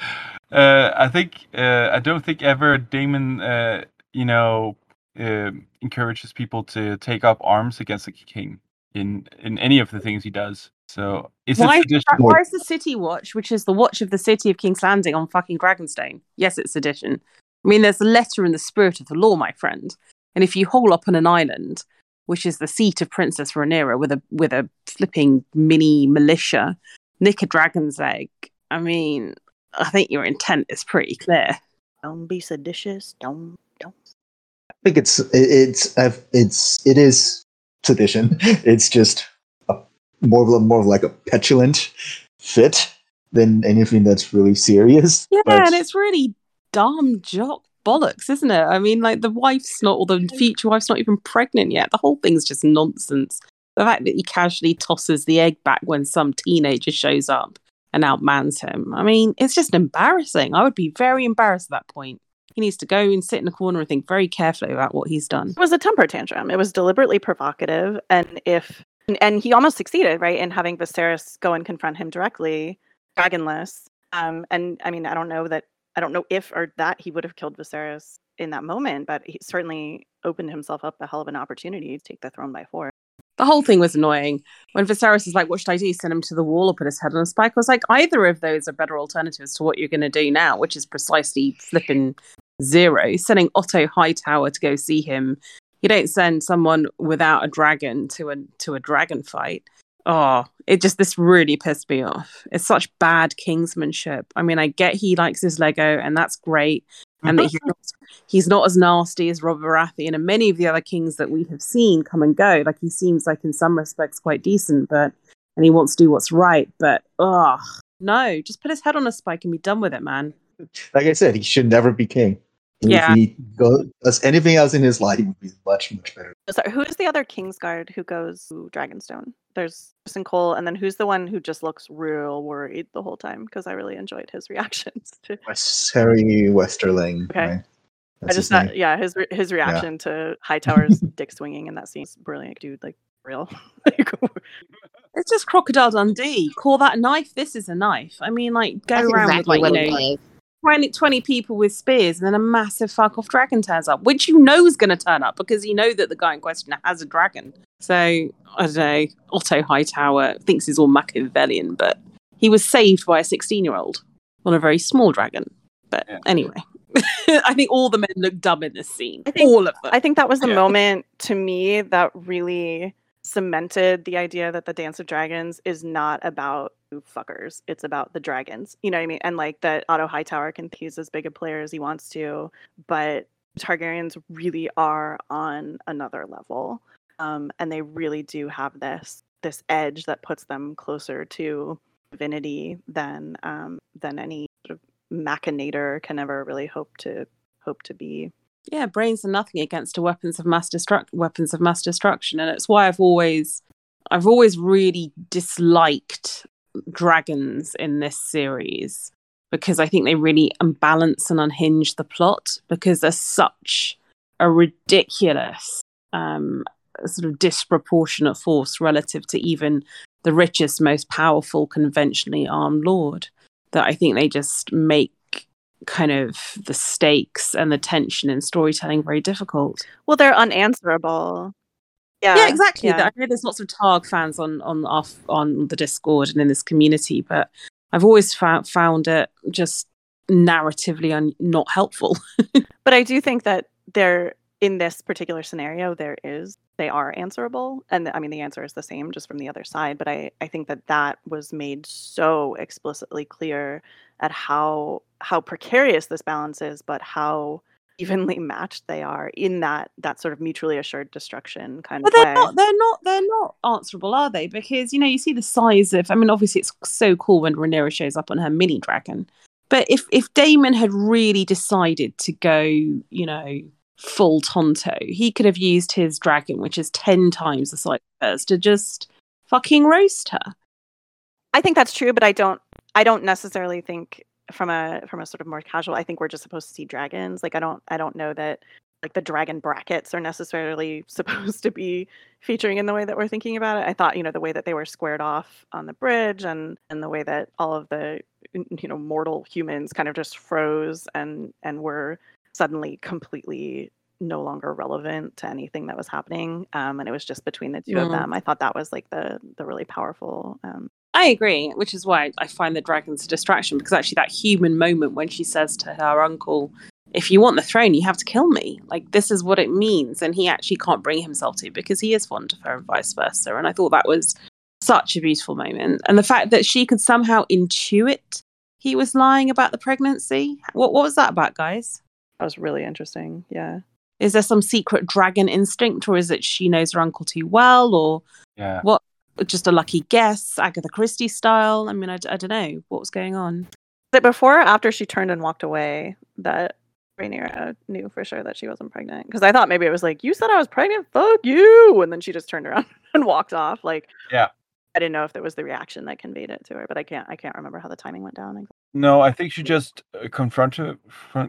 I think uh, I don't think ever Daemon, uh, you know, uh, encourages people to take up arms against the king in in any of the things he does. So is Why it is, sedition? that- why is the City Watch, which is the watch of the city of King's Landing, on fucking Dragonstone? Yes, it's sedition. I mean, there's a letter in the spirit of the law, my friend. And if you hole up on an island, which is the seat of Princess Rhaenyra, with a with a flipping mini militia, nick a dragon's egg. I mean, I think your intent is pretty clear. Don't be seditious. Don't don't. I think it's it's uh, it's it is sedition. It's just a, more of a, more of like a petulant fit than anything that's really serious. Yeah, But and it's really dumb jock bollocks, isn't it? I mean, like the wife's not, or the future wife's not even pregnant yet. The whole thing's just nonsense. The fact that he casually tosses the egg back when some teenager shows up and outmans him. I mean, it's just embarrassing. I would be very embarrassed at that point. He needs to go and sit in a corner and think very carefully about what he's done. It was a temper tantrum. It was deliberately provocative, and if and, he almost succeeded, right, in having Viserys go and confront him directly, dragonless. Um, and I mean, I don't know that I don't know if or that he would have killed Viserys in that moment, but he certainly opened himself up a hell of an opportunity to take the throne by force. The whole thing was annoying. When Viserys is like, "What should I do? Send him to the wall or put his head on a spike?" I was like, either of those are better alternatives to what you're going to do now, which is precisely flipping zero. Sending Otto Hightower to go see him. You don't send someone without a dragon to a to a dragon fight. Oh, it just this really pissed me off. It's such bad kingsmanship. I mean, I get he likes his Lego, and that's great, and that he's not, he's not as nasty as Robert Baratheon and many of the other kings that we have seen come and go. Like he seems like in some respects quite decent, but and he wants to do what's right. But ugh, no, just put his head on a spike and be done with it, man. like I said, he should never be king. And Yeah. If he go, does anything else in his life, he would be much much better. Sorry, who is the other Kingsguard who goes to Dragonstone? There's Criston Cole, and then who's the one who just looks real worried the whole time? Because I really enjoyed his reactions to Harry Westerling. Okay. Right? I That's just his thought, name. yeah, his re- his reaction to Hightower's dick swinging in that scene is brilliant, dude. Like real. It's just Crocodile Dundee. Call that a knife. This is a knife. I mean, like go That's around exactly with what like you know was. 20, 20 people with spears, and then a massive fuck off dragon turns up, which you know is going to turn up because you know that the guy in question has a dragon. So I don't know. Otto Hightower thinks he's all Machiavellian, but he was saved by a sixteen-year-old on a very small dragon. But Yeah. anyway, I think all the men look dumb in this scene. I think- all of them. I think that was the Yeah. moment to me that really cemented the idea that the Dance of Dragons is not about fuckers. It's about the dragons. You know what I mean? And like that Otto Hightower can he's as big a player as he wants to, but Targaryens really are on another level. Um, and they really do have this this edge that puts them closer to divinity than um, than any sort of machinator can ever really hope to hope to be. Yeah, brains are nothing against weapons of mass weapons of mass destruction, and it's why I've always I've always really disliked dragons in this series because I think they really unbalance and unhinge the plot because they're such a ridiculous um, sort of disproportionate force relative to even the richest, most powerful, conventionally armed lord. That I think they just make kind of the stakes and the tension in storytelling very difficult. Well, they're unanswerable. Yeah, Yeah, exactly. yeah. I know there's lots of Targ fans on on off on the Discord and in this community, but I've always found found it just narratively un- not helpful. But I do think that they're in this particular scenario, there is they are answerable, and I mean the answer is the same just from the other side. But I I think that that was made so explicitly clear at how how precarious this balance is, but how evenly matched they are in that that sort of mutually assured destruction kind But of they're way. not they're not they're not answerable, are they? Because you know, you see the size of I mean, obviously it's so cool when Rhaenyra shows up on her mini dragon. But if if Daemon had really decided to go, you know, full Tonto, he could have used his dragon, which is ten times the size of hers, to just fucking roast her. I think that's true, but I don't I don't necessarily think from a from a sort of more casual I think we're just supposed to see dragons. Like I don't I don't know that like the dragon brackets are necessarily supposed to be featuring in the way that we're thinking about it. I thought, you know, the way that they were squared off on the bridge and and the way that all of the you know mortal humans kind of just froze and and were suddenly completely no longer relevant to anything that was happening um, and it was just between the two of them i thought that was like the the really powerful um, I agree, which is why I find the dragons a distraction because actually that human moment when she says to her uncle, if you want the throne, you have to kill me. Like this is what it means. And he actually can't bring himself to because he is fond of her and vice versa. And I thought that was such a beautiful moment. And the fact that she could somehow intuit he was lying about the pregnancy. What what was that about, guys? That was really interesting. Yeah. Is there some secret dragon instinct, or is it she knows her uncle too well, or Yeah. What? Just a lucky guess, Agatha Christie style? I mean, I, don't know what was going on. Was it before or after she turned and walked away that Rhaenyra knew for sure that she wasn't pregnant? Because I thought maybe it was like, you said I was pregnant, fuck you. And then she just turned around and walked off. Like, Yeah. I didn't know if it was the reaction that conveyed it to her, but I can't I can't remember how the timing went down. No, I think she just uh, confronted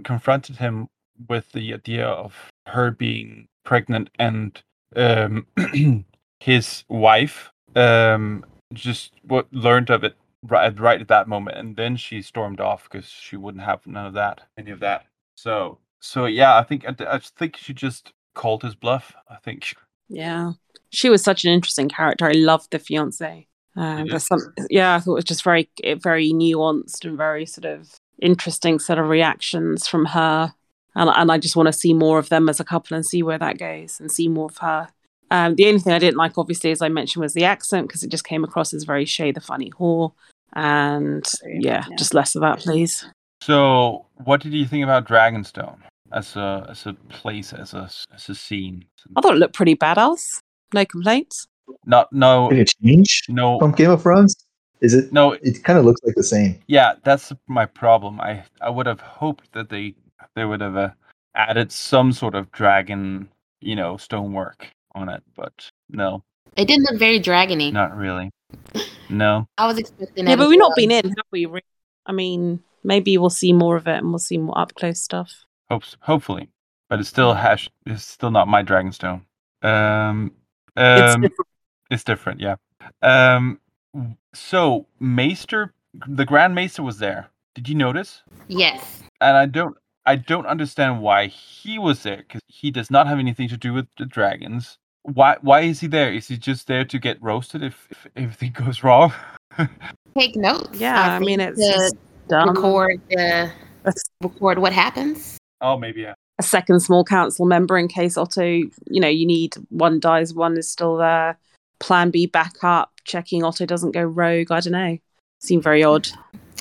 confronted him with the idea of her being pregnant and um, his wife um, just what learned of it right right at that moment, and then she stormed off because she wouldn't have none of that, any of that. So so yeah, I think I, I think she just called his bluff. I think Yeah, she was such an interesting character. I loved the fiance. Uh, Mhm. some, yeah, I thought it was just very, very nuanced and very sort of interesting set of reactions from her. And, and I just want to see more of them as a couple and see where that goes and see more of her. Um, the only thing I didn't like, obviously, as I mentioned, was the accent because it just came across as very Shae the funny whore. And yeah, yeah. just less of that, please. So, what did you think about Dragonstone as a as a place as a as a scene? I thought it looked pretty badass. No complaints. Not no Did it change no from Game of Thrones? Is it? no. It kind of looks like the same. Yeah, that's my problem. I I would have hoped that they they would have uh, added some sort of dragon, you know, stonework on it, but no, It didn't look very dragony. not really. No. I was expecting that. Yeah, but we've not well. been in, have we? I mean, maybe we'll see more of it and we'll see more up close stuff. Hopes hopefully, but it's still hash. It's still not my dragonstone. Um, It's um, different. it's different. Yeah. Um. So Maester, the Grand Maester was there. Did you notice? Yes. and I don't I don't understand why he was there because he does not have anything to do with the dragons. Why why is he there? Is he just there to get roasted if, if everything goes wrong? Take notes. Yeah, I, mean, it's to just dumb. record the That's record what happens. oh, maybe yeah. A second small council member in case Otto, you know, you need one dies, one is still there. Plan B backup, checking Otto doesn't go rogue. I don't know. Seemed very odd.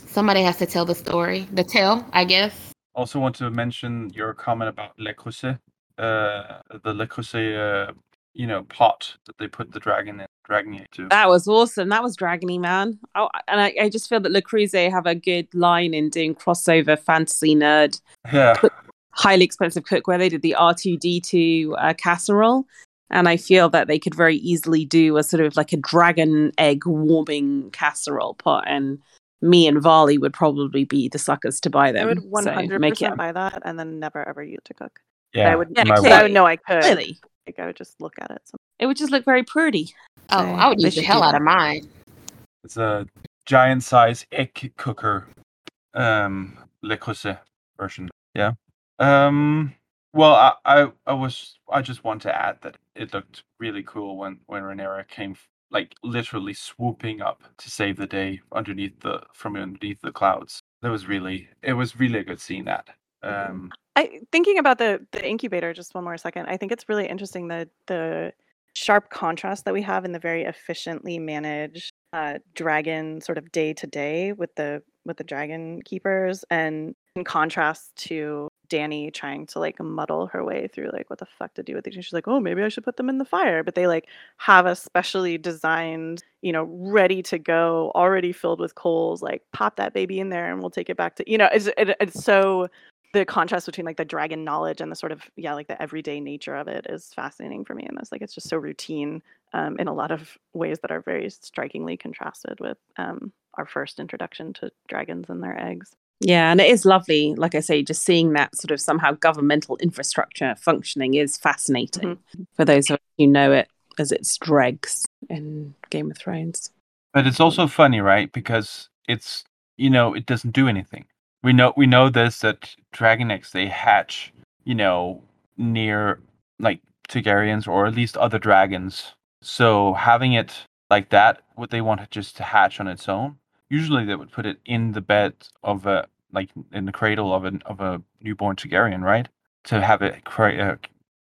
Somebody has to tell the story. The tale, I guess. Also want to mention your comment about Le Creuset, uh, the Le Creuset, uh, you know, pot that they put the dragon in, dragon into. That was awesome. That was dragony, man. Oh, and I, I just feel that Le Creuset have a good line in doing crossover fantasy nerd Yeah, highly expensive cookware. They did the R2D2 uh, casserole. And I feel that they could very easily do a sort of like a dragon egg warming casserole pot. And me and Varley would probably be the suckers to buy them. I would 100% make it buy that and then never ever use to cook. But Yeah, I would, Yeah, my. I would know I could. Clearly. Like I would just look at it. So It would just look very pretty. Oh, Okay, I would they use the hell out of mine. it's a giant size egg cooker, um, Le Creuset version. Yeah. Um. Well, I, I I was I just want to add that it looked really cool when when Rhaenyra came like literally swooping up to save the day underneath the from underneath the clouds. That was really it was really a good scene. That. Um. I thinking about the the incubator just one more second. I think it's really interesting the the sharp contrast that we have in the very efficiently managed uh, dragon sort of day to day with the with the dragon keepers and in contrast to Dany trying to like muddle her way through like what the fuck to do with these. She's like, oh, maybe I should put them in the fire. But they like have a specially designed, you know, ready to go, already filled with coals. Like pop that baby in there and we'll take it back to you know. It's it, it's so the contrast between like the dragon knowledge and the sort of yeah like the everyday nature of it is fascinating for me. And this like it's just so routine um, in a lot of ways that are very strikingly contrasted with um, our first introduction to dragons and their eggs. Yeah, and it is lovely. Like I say, just seeing that sort of somehow governmental infrastructure functioning is fascinating mm-hmm. for those of you who know it as its dregs in Game of Thrones. But it's also funny, right? Because it's you know it doesn't do anything. We know we know this that dragon eggs they hatch, you know, near like Targaryens or at least other dragons. So having it like that, would they want it just to hatch on its own? Usually they would put it in the bed of a like in the cradle of an of a newborn Targaryen, right? To have it create a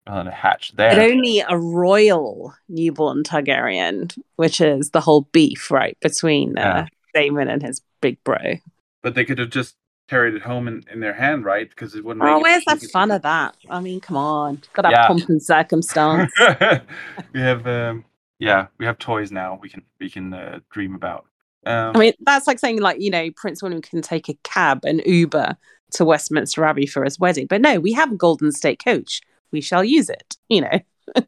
uh, hatch there. But only a royal newborn Targaryen, which is the whole beef, right, between uh, Yeah. Daemon and his big bro. But they could have just carried it home in, in their hand, right? Because it wouldn't. Oh, where's the make fun of that? I mean, come on. Gotta Yeah. have pomp and circumstance. we have um yeah we have toys now we can we can uh, dream about um I mean, that's like saying, like, you know, Prince William can take a cab and Uber to Westminster Abbey for his wedding. But no, we have a Golden State coach. We shall use it, you know.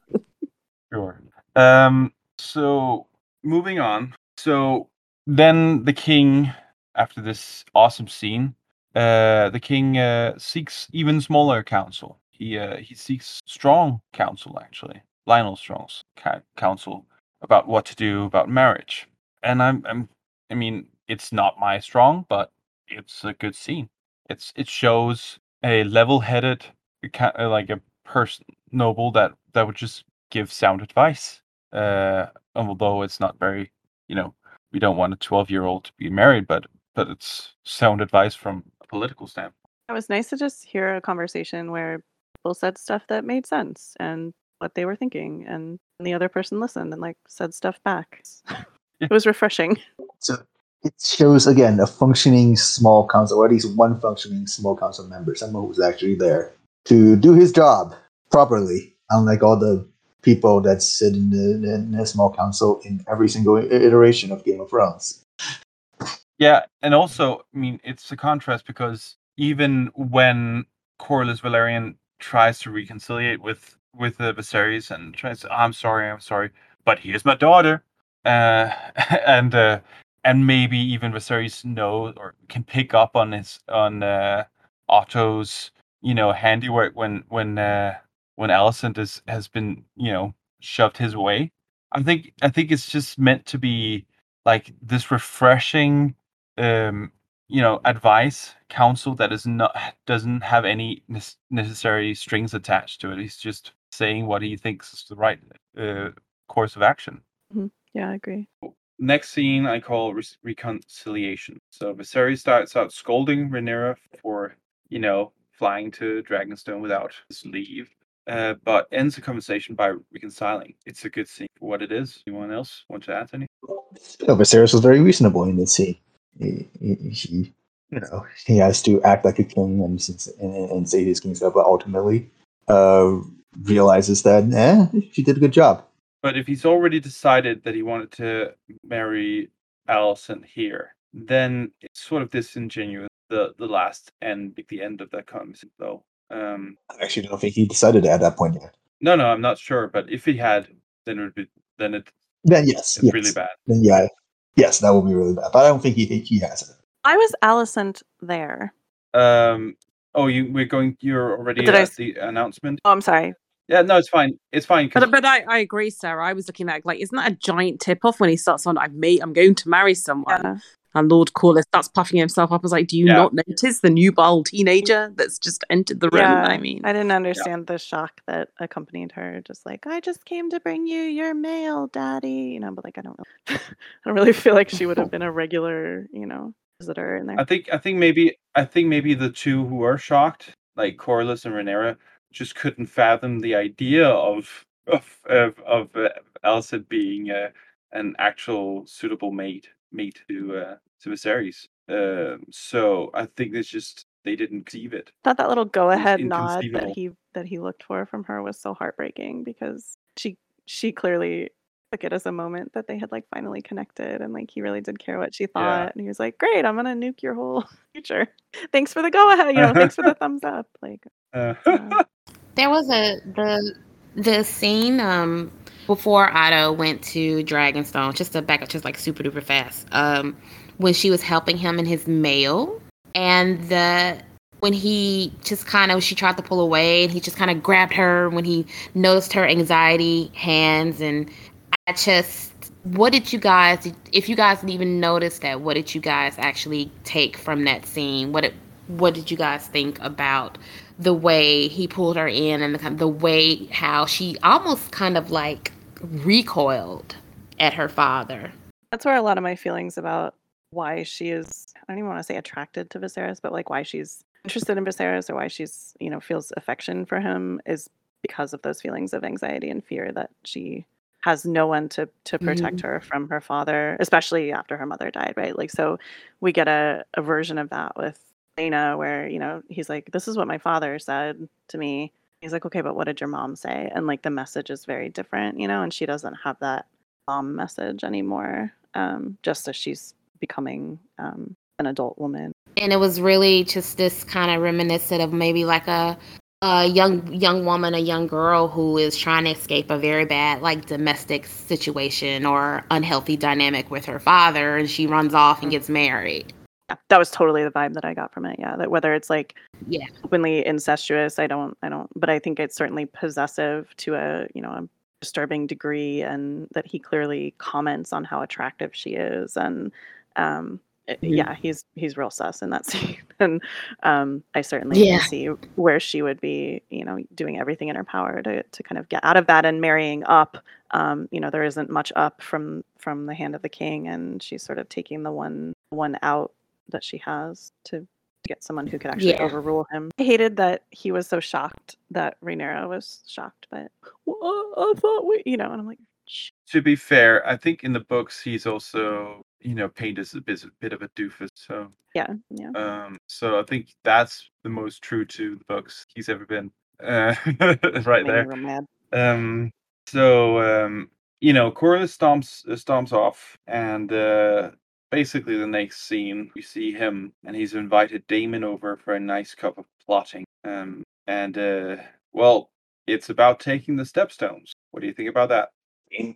sure um so moving on so then the king after this awesome scene uh the king uh seeks even smaller counsel he uh he seeks strong counsel actually Lyonel strong's ca- counsel about what to do about marriage and i'm i'm i mean it's not my strong but it's a good scene. It's it shows a level-headed ca- uh, like a person noble that that would just give sound advice uh although it's not very you know we don't want a 12 year old to be married but but it's sound advice from a political standpoint. It was nice to just hear a conversation where people said stuff that made sense and what they were thinking, and the other person listened and like said stuff back. it was refreshing. So it shows again a functioning small council, or at least one functioning small council member, someone who's actually there to do his job properly, unlike all the people that sit in the, in the small council in every single iteration of Game of Thrones. yeah and also i mean it's a contrast because even when corlys Velaryon tries to reconciliate with with the Viserys and tries to, i'm sorry i'm sorry but here's my daughter uh and uh and maybe even Viserys know or can pick up on his on uh Otto's you know handiwork when when uh when Alicent is has been you know shoved his way. I think I think it's just meant to be like this refreshing um you know advice counsel that is not doesn't have any necessary strings attached to it. He's just saying what he thinks is the right uh, course of action Yeah, I agree. next scene I call re- reconciliation. So Viserys starts out scolding Rhaenyra for, you know, flying to Dragonstone without his leave, uh, but ends the conversation by reconciling. It's a good scene for what it is. Anyone else want to add any? Yeah, Viserys was very reasonable in this scene. He, he, he, you know, he has to act like a king and and, and say his king's stuff, but ultimately uh, realizes that, eh, she did a good job. But if he's already decided that he wanted to marry Alicent here, then it's sort of disingenuous. The the last end, the end of that conversation, though. Um, I actually don't think he decided at that point yet. No, no, I'm not sure. But if he had, then it would be then it, Then yes, it's yes. really bad. Then yeah, yes, that would be really bad. But I don't think he he has it. Why was Alicent there? Um. Oh, you we're going. You're already Did I at s- the announcement. Oh, I'm sorry. Yeah, no, it's fine. It's fine. 'cause- But but I, I agree, Sarah. I was looking at like, isn't that a giant tip off when he starts on? I'm mate. I'm going to marry someone, Yeah. and Lord Corlys starts puffing himself up. I was like, do you Yeah. not notice the nubile teenager that's just entered the room? Yeah, I mean, I didn't understand the shock that accompanied her. Just like, I just came to bring you your mail, Daddy. You know, but like, I don't know. I don't really feel like she would have been a regular, you know, visitor in there. I think I think maybe I think maybe the two who are shocked, like Corlys and Rhaenyra, just couldn't fathom the idea of of of, of uh, Alicent being uh, an actual suitable mate mate to uh, to Viserys. Um, so I think it's just they didn't conceive it. thought that little go-ahead nod that he that he looked for from her was so heartbreaking because she she clearly took it as a moment that they had like finally connected and like he really did care what she thought and he was like great i'm gonna nuke your whole future thanks for the go-ahead you know thanks for the thumbs up like Uh, Yeah. There was a the the scene um before Otto went to Dragonstone, just to back up just like super duper fast. Um when she was helping him in his mail and the when he just kind of she tried to pull away and he just kind of grabbed her when he noticed her anxiety hands and I just what did you guys if you guys didn't even noticed that what did you guys actually take from that scene what it, what did you guys think about the way he pulled her in and the, the way how she almost kind of like recoiled at her father. that's where a lot of my feelings about why she is I don't even want to say attracted to Viserys, but like why she's interested in Viserys or why she's, you know, feels affection for him is because of those feelings of anxiety and fear that she has no one to to protect her from her father, especially after her mother died, right? Like so we get a, a version of that with Laena where, you know, he's like, This is what my father said to me. He's like, Okay, but what did your mom say? And like the message is very different, you know, and she doesn't have that mom message anymore. Um, just as she's becoming um, an adult woman. And it was really just this kind of reminiscent of maybe like a a young young woman, a young girl who is trying to escape a very bad like domestic situation or unhealthy dynamic with her father and she runs off and gets married. Yeah, that was totally the vibe that I got from it. Yeah, that whether it's like Yeah. openly incestuous, I don't, I don't, but I think it's certainly possessive to a, you know, a disturbing degree, and that he clearly comments on how attractive she is, and um. Yeah, he's he's real sus in that scene, and um, I certainly Yeah. can see where she would be, you know, doing everything in her power to to kind of get out of that and marrying up. Um, you know, there isn't much up from from the hand of the king, and she's sort of taking the one one out that she has to, to get someone who could actually Yeah. overrule him. I hated that he was so shocked that Rhaenyra was shocked, but well, I thought we, you know, and I'm like, "Shh." to be fair, I think in the books he's also you know painted as a bit, a bit of a doofus. So yeah, yeah. um, so I think that's the most true to the books he's ever been. Uh, right there. Um, so um, you know, Corlys stomps uh, stomps off, and uh, basically the next scene we see him, and he's invited Daemon over for a nice cup of plotting. Um, and uh, well, it's about taking the stepstones. What do you think about that?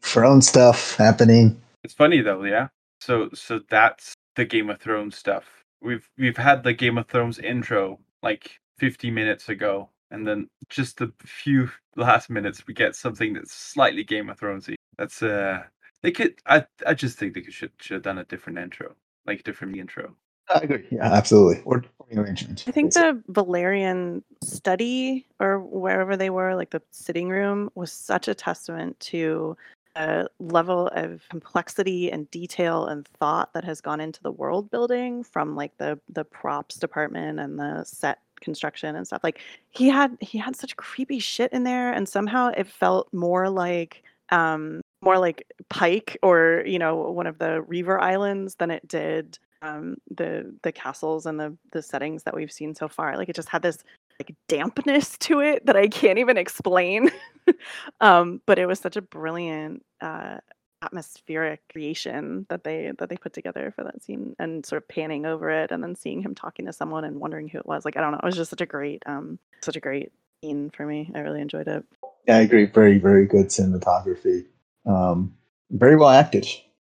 Throne stuff happening. It's funny though, yeah. So so that's the Game of Thrones stuff. We've we've had the Game of Thrones intro like 50 minutes ago, and then just the few last minutes we get something that's slightly Game of Thronesy. That's uh they could I I just think they should should have done a different intro, like a different intro. I agree. Yeah, absolutely. Or, or arrangement. I think the Velaryon study or wherever they were, like the sitting room, was such a testament to a level of complexity and detail and thought that has gone into the world building from like the the props department and the set construction and stuff. Like he had he had such creepy shit in there and somehow it felt more like um more like Pike or you know one of the Reaver Islands than it did um, the the castles and the the settings that we've seen so far. Like it just had this like dampness to it that I can't even explain. um, but it was such a brilliant uh, atmospheric creation that they that they put together for that scene and sort of panning over it and then seeing him talking to someone and wondering who it was. Like I don't know, it was just such a great um such a great scene for me. I really enjoyed it. Yeah, I agree. Very, very good cinematography. Um, very well acted.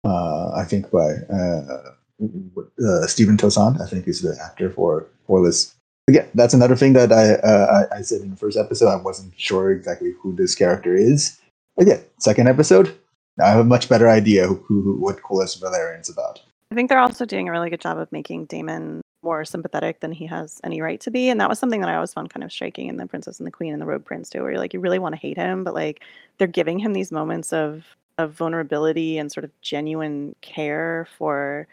Uh, I think by uh, uh, Stephen Toussaint. I think is the actor for for this. Again, that's another thing that I, uh, I I said in the first episode. I wasn't sure exactly who this character is. Again, second episode, Now I have a much better idea who, who what Corlys Velaryon's about. I think they're also doing a really good job of making Daemon more sympathetic than he has any right to be. And that was something that I always found kind of striking in The Princess and the Queen and The Rogue Prince too, where you're like, you really want to hate him, but like they're giving him these moments of of vulnerability and sort of genuine care for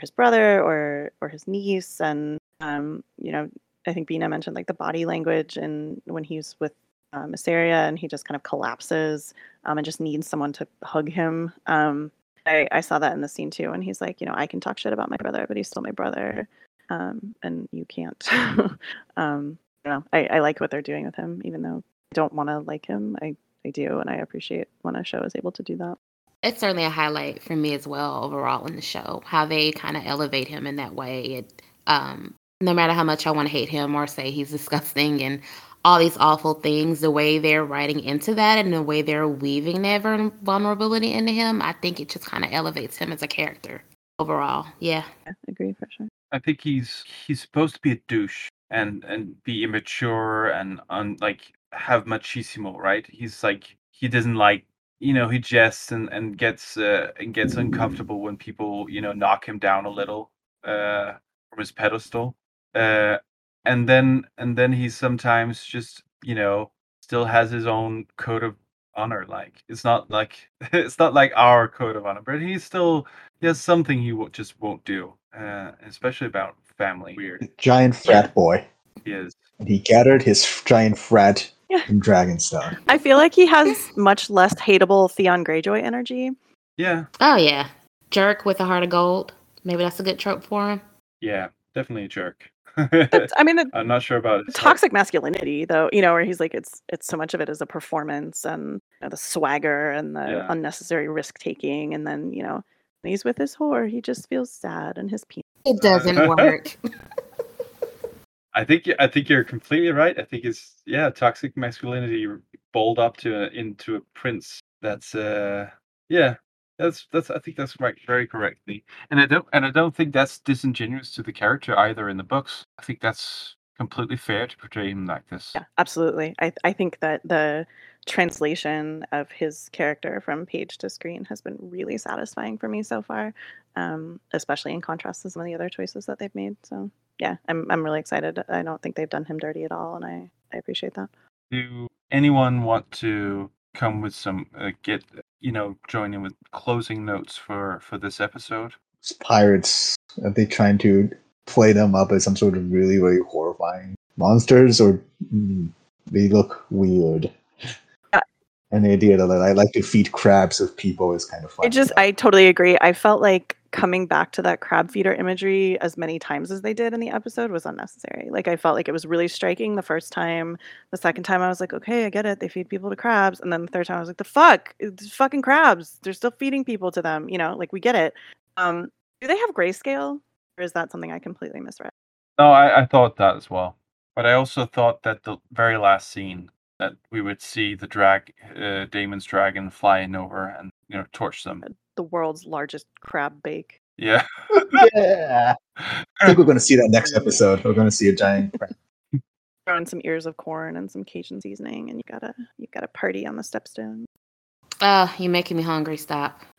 his brother or or his niece. And um, you know, I think Bina mentioned like the body language and when he's with Mysaria and he just kind of collapses um, and just needs someone to hug him. Um, I, I saw that in the scene too, and he's like, you know, I can talk shit about my brother, but he's still my brother um, and you can't. um, you know, I, I like what they're doing with him, even though I don't want to like him. I, I do, and I appreciate when a show is able to do that. It's certainly a highlight for me as well overall in the show, how they kind of elevate him in that way. It, um, no matter how much I want to hate him or say he's disgusting and all these awful things, the way they're writing into that and the way they're weaving that vulnerability into him, I think it just kind of elevates him as a character overall. Yeah. yeah, agree for sure. I think he's he's supposed to be a douche and and be immature and un, like have machismo, right? He's like he doesn't like you know he jests and and gets uh, and gets uncomfortable when people you know knock him down a little uh, from his pedestal, uh, and then and then he sometimes just you know still has his own code of honor. Like it's not like it's not like our code of honor, but he's still he has something he w- just won't do uh, especially about family. Weird. Giant frat boy. He is. And he gathered his giant frat yeah. in Dragonstone. I feel like he has much less hateable Theon Greyjoy energy. Yeah. Oh yeah, jerk with a heart of gold. Maybe that's a good trope for him. Yeah, definitely a jerk. I mean, the, I'm not sure about it. toxic masculinity, though. You know, where he's like, it's it's so much of it is a performance and you know, the swagger and the yeah. unnecessary risk taking, and then you know when he's with his whore, he just feels sad and his penis. It doesn't work. I think I think you're completely right. I think it's yeah, toxic masculinity bold up to a, into a prince. That's uh yeah, that's that's I think that's right very correctly. And I don't and I don't think that's disingenuous to the character either in the books. I think that's completely fair to portray him like this. Yeah, absolutely. I I think that the translation of his character from page to screen has been really satisfying for me so far, um, especially in contrast to some of the other choices that they've made. So yeah, I'm I'm really excited. I don't think they've done him dirty at all, and I I appreciate that. Do anyone want to come with some uh, get you know join in with closing notes for for this episode? It's pirates are they trying to play them up as some sort of really really horrifying monsters, or mm, they look weird? and the idea that I like to feed crabs of people is kind of fun. It just, I totally agree. I felt like coming back to that crab feeder imagery as many times as they did in the episode was unnecessary. Like I felt like it was really striking the first time. The second time I was like, okay, I get it. They feed people to crabs. And then the third time I was like, the fuck, it's fucking crabs. They're still feeding people to them. You know, like we get it. Um, do they have grayscale, or is that something I completely misread? No, I, I thought that as well. But I also thought that the very last scene that we would see the drag uh, Daemon's dragon flying over and you know torch them. The world's largest crab bake. Yeah. yeah. I think we're going to see that next episode. We're going to see a giant crab. Throwing some ears of corn and some Cajun seasoning, and you gotta you got a party on the stepstone. Oh, you're making me hungry. Stop.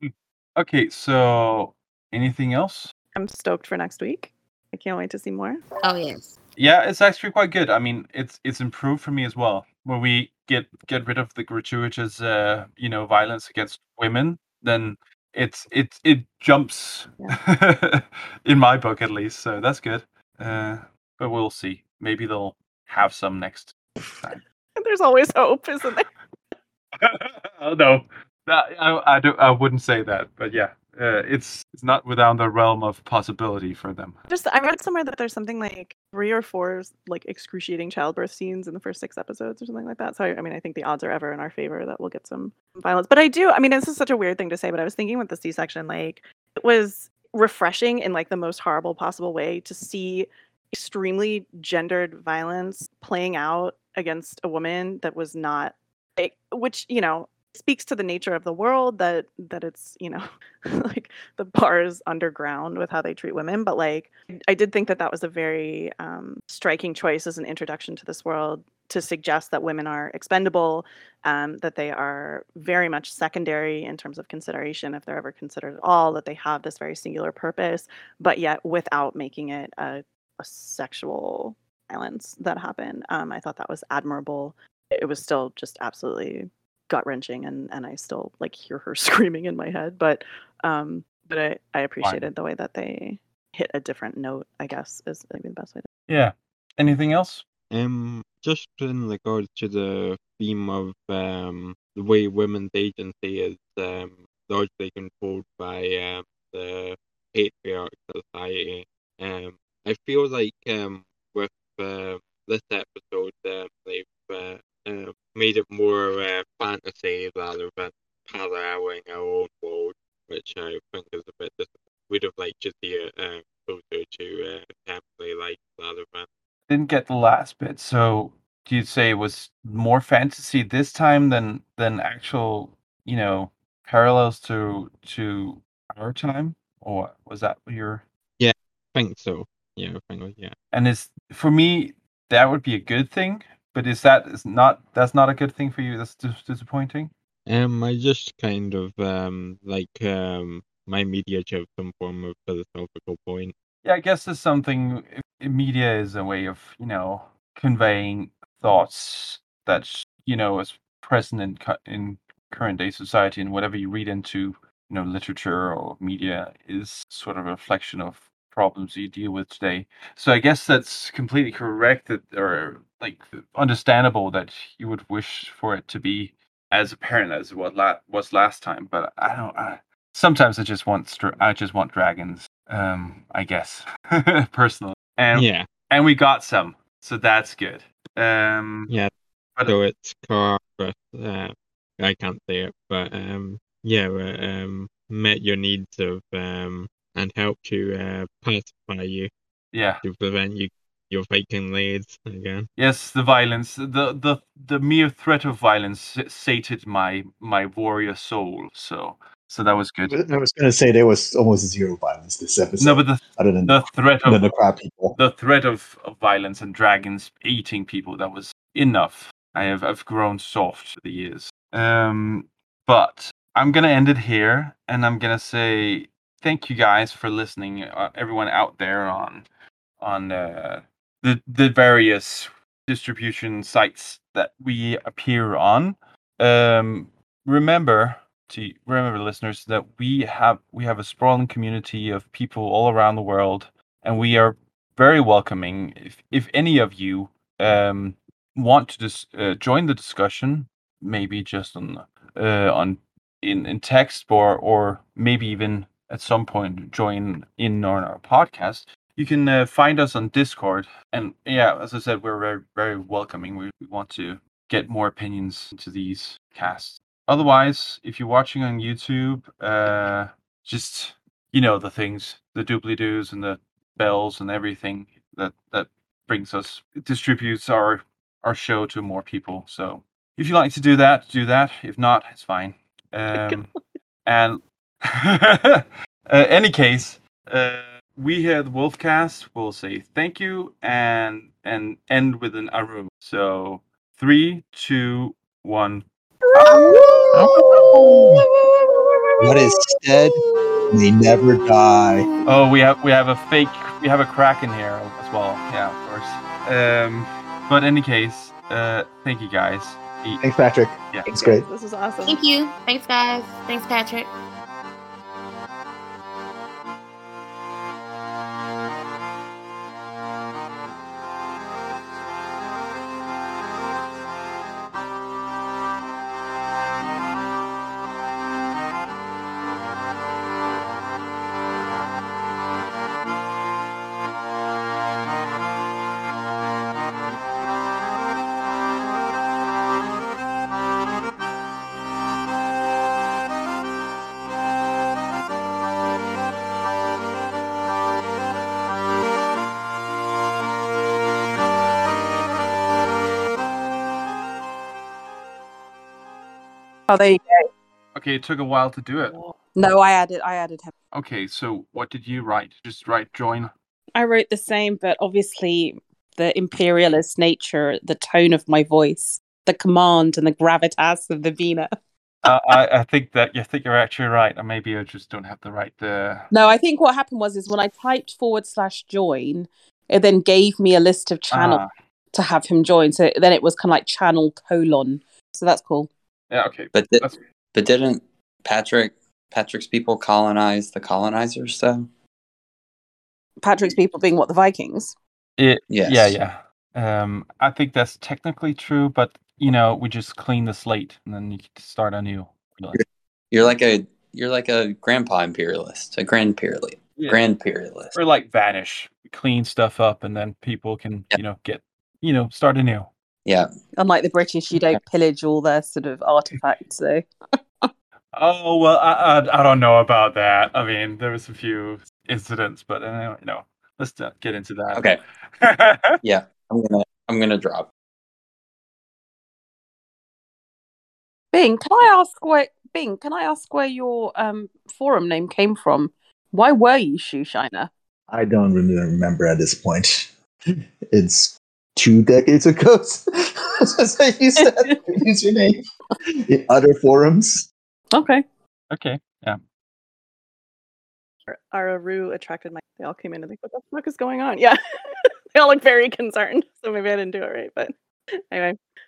Hmm. okay, so anything else? I'm stoked for next week. I can't wait to see more. Oh yes yeah, it's actually quite good. I mean, it's it's improved for me as well. When we get get rid of the gratuitous, uh, you know, violence against women, then it's it it jumps yeah. in my book at least. So that's good. Uh, but we'll see. Maybe they'll have some next time. There's always hope, isn't there? oh no, that, I I do I wouldn't say that, but yeah, uh, it's it's not without the realm of possibility for them. Just I read somewhere that there's something like three or four like excruciating childbirth scenes in the first six episodes or something like that. So I, I mean I think the odds are ever in our favor that we'll get some violence. But I do I mean this is such a weird thing to say, but I was thinking with the C-section like it was refreshing in like the most horrible possible way to see extremely gendered violence playing out against a woman that was not, which you know speaks to the nature of the world that that it's you know like the bar is underground with how they treat women but like i did think that that was a very um, striking choice as an introduction to this world to suggest that women are expendable um, that they are very much secondary in terms of consideration if they're ever considered at all that they have this very singular purpose but yet without making it a, a sexual violence that happened. Um, i thought that was admirable. It was still just absolutely gut wrenching and and I still like hear her screaming in my head. But um but I, I appreciated the way that they hit a different note, I guess, is maybe the best way to Yeah. Anything else? Um, just in regards to the theme of um the way women's agency is um largely controlled by um the patriarch society. Um, I feel like um with uh, this episode, um, they've uh, uh, made it more uh, fantasy rather than paralleling our own world, which I think is a bit disappointing. We'd have liked to see it uh, closer to uh, family like rather than. Didn't get the last bit. So do you say it was more fantasy this time than than actual, you know, parallels to to our time? Or was that your? you're I think so. Yeah, I think yeah. and is for me that would be a good thing, but is that is not that's not a good thing for you? That's dis- disappointing? Um, I just kind of um like um my media have some form of philosophical point. Yeah, I guess there's something. Media is a way of, you know, conveying thoughts that you know is present in in current day society, and whatever you read into, you know, literature or media is sort of a reflection of problems you deal with today. So I guess that's completely correct, that or like understandable that you would wish for it to be as apparent as what la- was last time. But I don't. I, sometimes I just want str- I just want dragons. Um, I guess personally, and yeah, and we got some, so that's good. Um, yeah. but- So it's car, but uh, I can't say it, but um, yeah, um, met your needs of um and helped you uh pacify you yeah, to prevent you your Viking raids again. yes, the violence, the the the mere threat of violence sated my my warrior soul. So so that was good. I was going to say there was almost zero violence this episode. No, but the other than the threat of the crab people. the threat of, of violence and dragons eating people that was enough i have i've grown soft through the years um but i'm gonna end it here and i'm gonna say thank you guys for listening uh, everyone out there on on uh, the the various distribution sites that we appear on um remember to remember listeners that we have we have a sprawling community of people all around the world and we are very welcoming. If if any of you um, want to dis- uh, join the discussion, maybe just on uh, on in, in text or or maybe even at some point join in on our podcast, you can uh, find us on Discord. And yeah, as I said, we're very very welcoming. We, we want to get more opinions into these casts. Otherwise, if you're watching on YouTube, uh, just you know the things, the doobly doos and the bells and everything that that brings us distributes our our show to more people. So if you like to do that, do that. If not, it's fine. Um, and uh, any case, uh, we here at the Wolfcast will say thank you and and end with an aru. So three, two, one. What is said may never die. Oh, we have we have a fake we have a crack in here as well. Yeah, of course. Um, but in any case, uh, thank you guys. Thanks, Patrick. Yeah. It's great. This is awesome. Thank you. Thanks, guys. Thanks, Patrick. Oh, there you go. Okay, it took a while to do it. No, I added. I added him. Okay, so what did you write? Just write join. I wrote the same, but obviously the imperialist nature, the tone of my voice, the command, and the gravitas of the Vina. uh, I, I think that you think you're actually right, or maybe I just don't have the right. Uh... No, I think what happened was is when I typed forward slash join, it then gave me a list of channels Ah, to have him join. So then it was kind of like channel colon. So that's cool. Yeah, okay. But di- but didn't Patrick Patrick's people colonize the colonizers though? Patrick's people being what the Vikings. it, Yes. Yeah, yeah. Um, I think that's technically true, but you know, we just clean the slate and then you can start anew. Really. You're like a you're like a grandpa imperialist, a grand imperialist, Yeah. grand imperialist. Or like vanish, clean stuff up, and then people can, Yep. you know, get, you know, start anew. Yeah, Unlike the British, you don't pillage all their sort of artifacts. So Oh well, I, I I don't know about that. I mean, there was a few incidents, but uh, you know, let's not get into that. Okay. yeah. I'm gonna I'm gonna drop. Bing, can I ask where Bing, can I ask where your um forum name came from? Why were you shoe shiner? I don't really remember at this point. It's two decades ago. That's what you said. Username in other forums. Okay. okay. Yeah. Araru attracted my. They all came in and like, what the fuck is going on? Yeah, they all look very concerned. So maybe I didn't do it right, but anyway,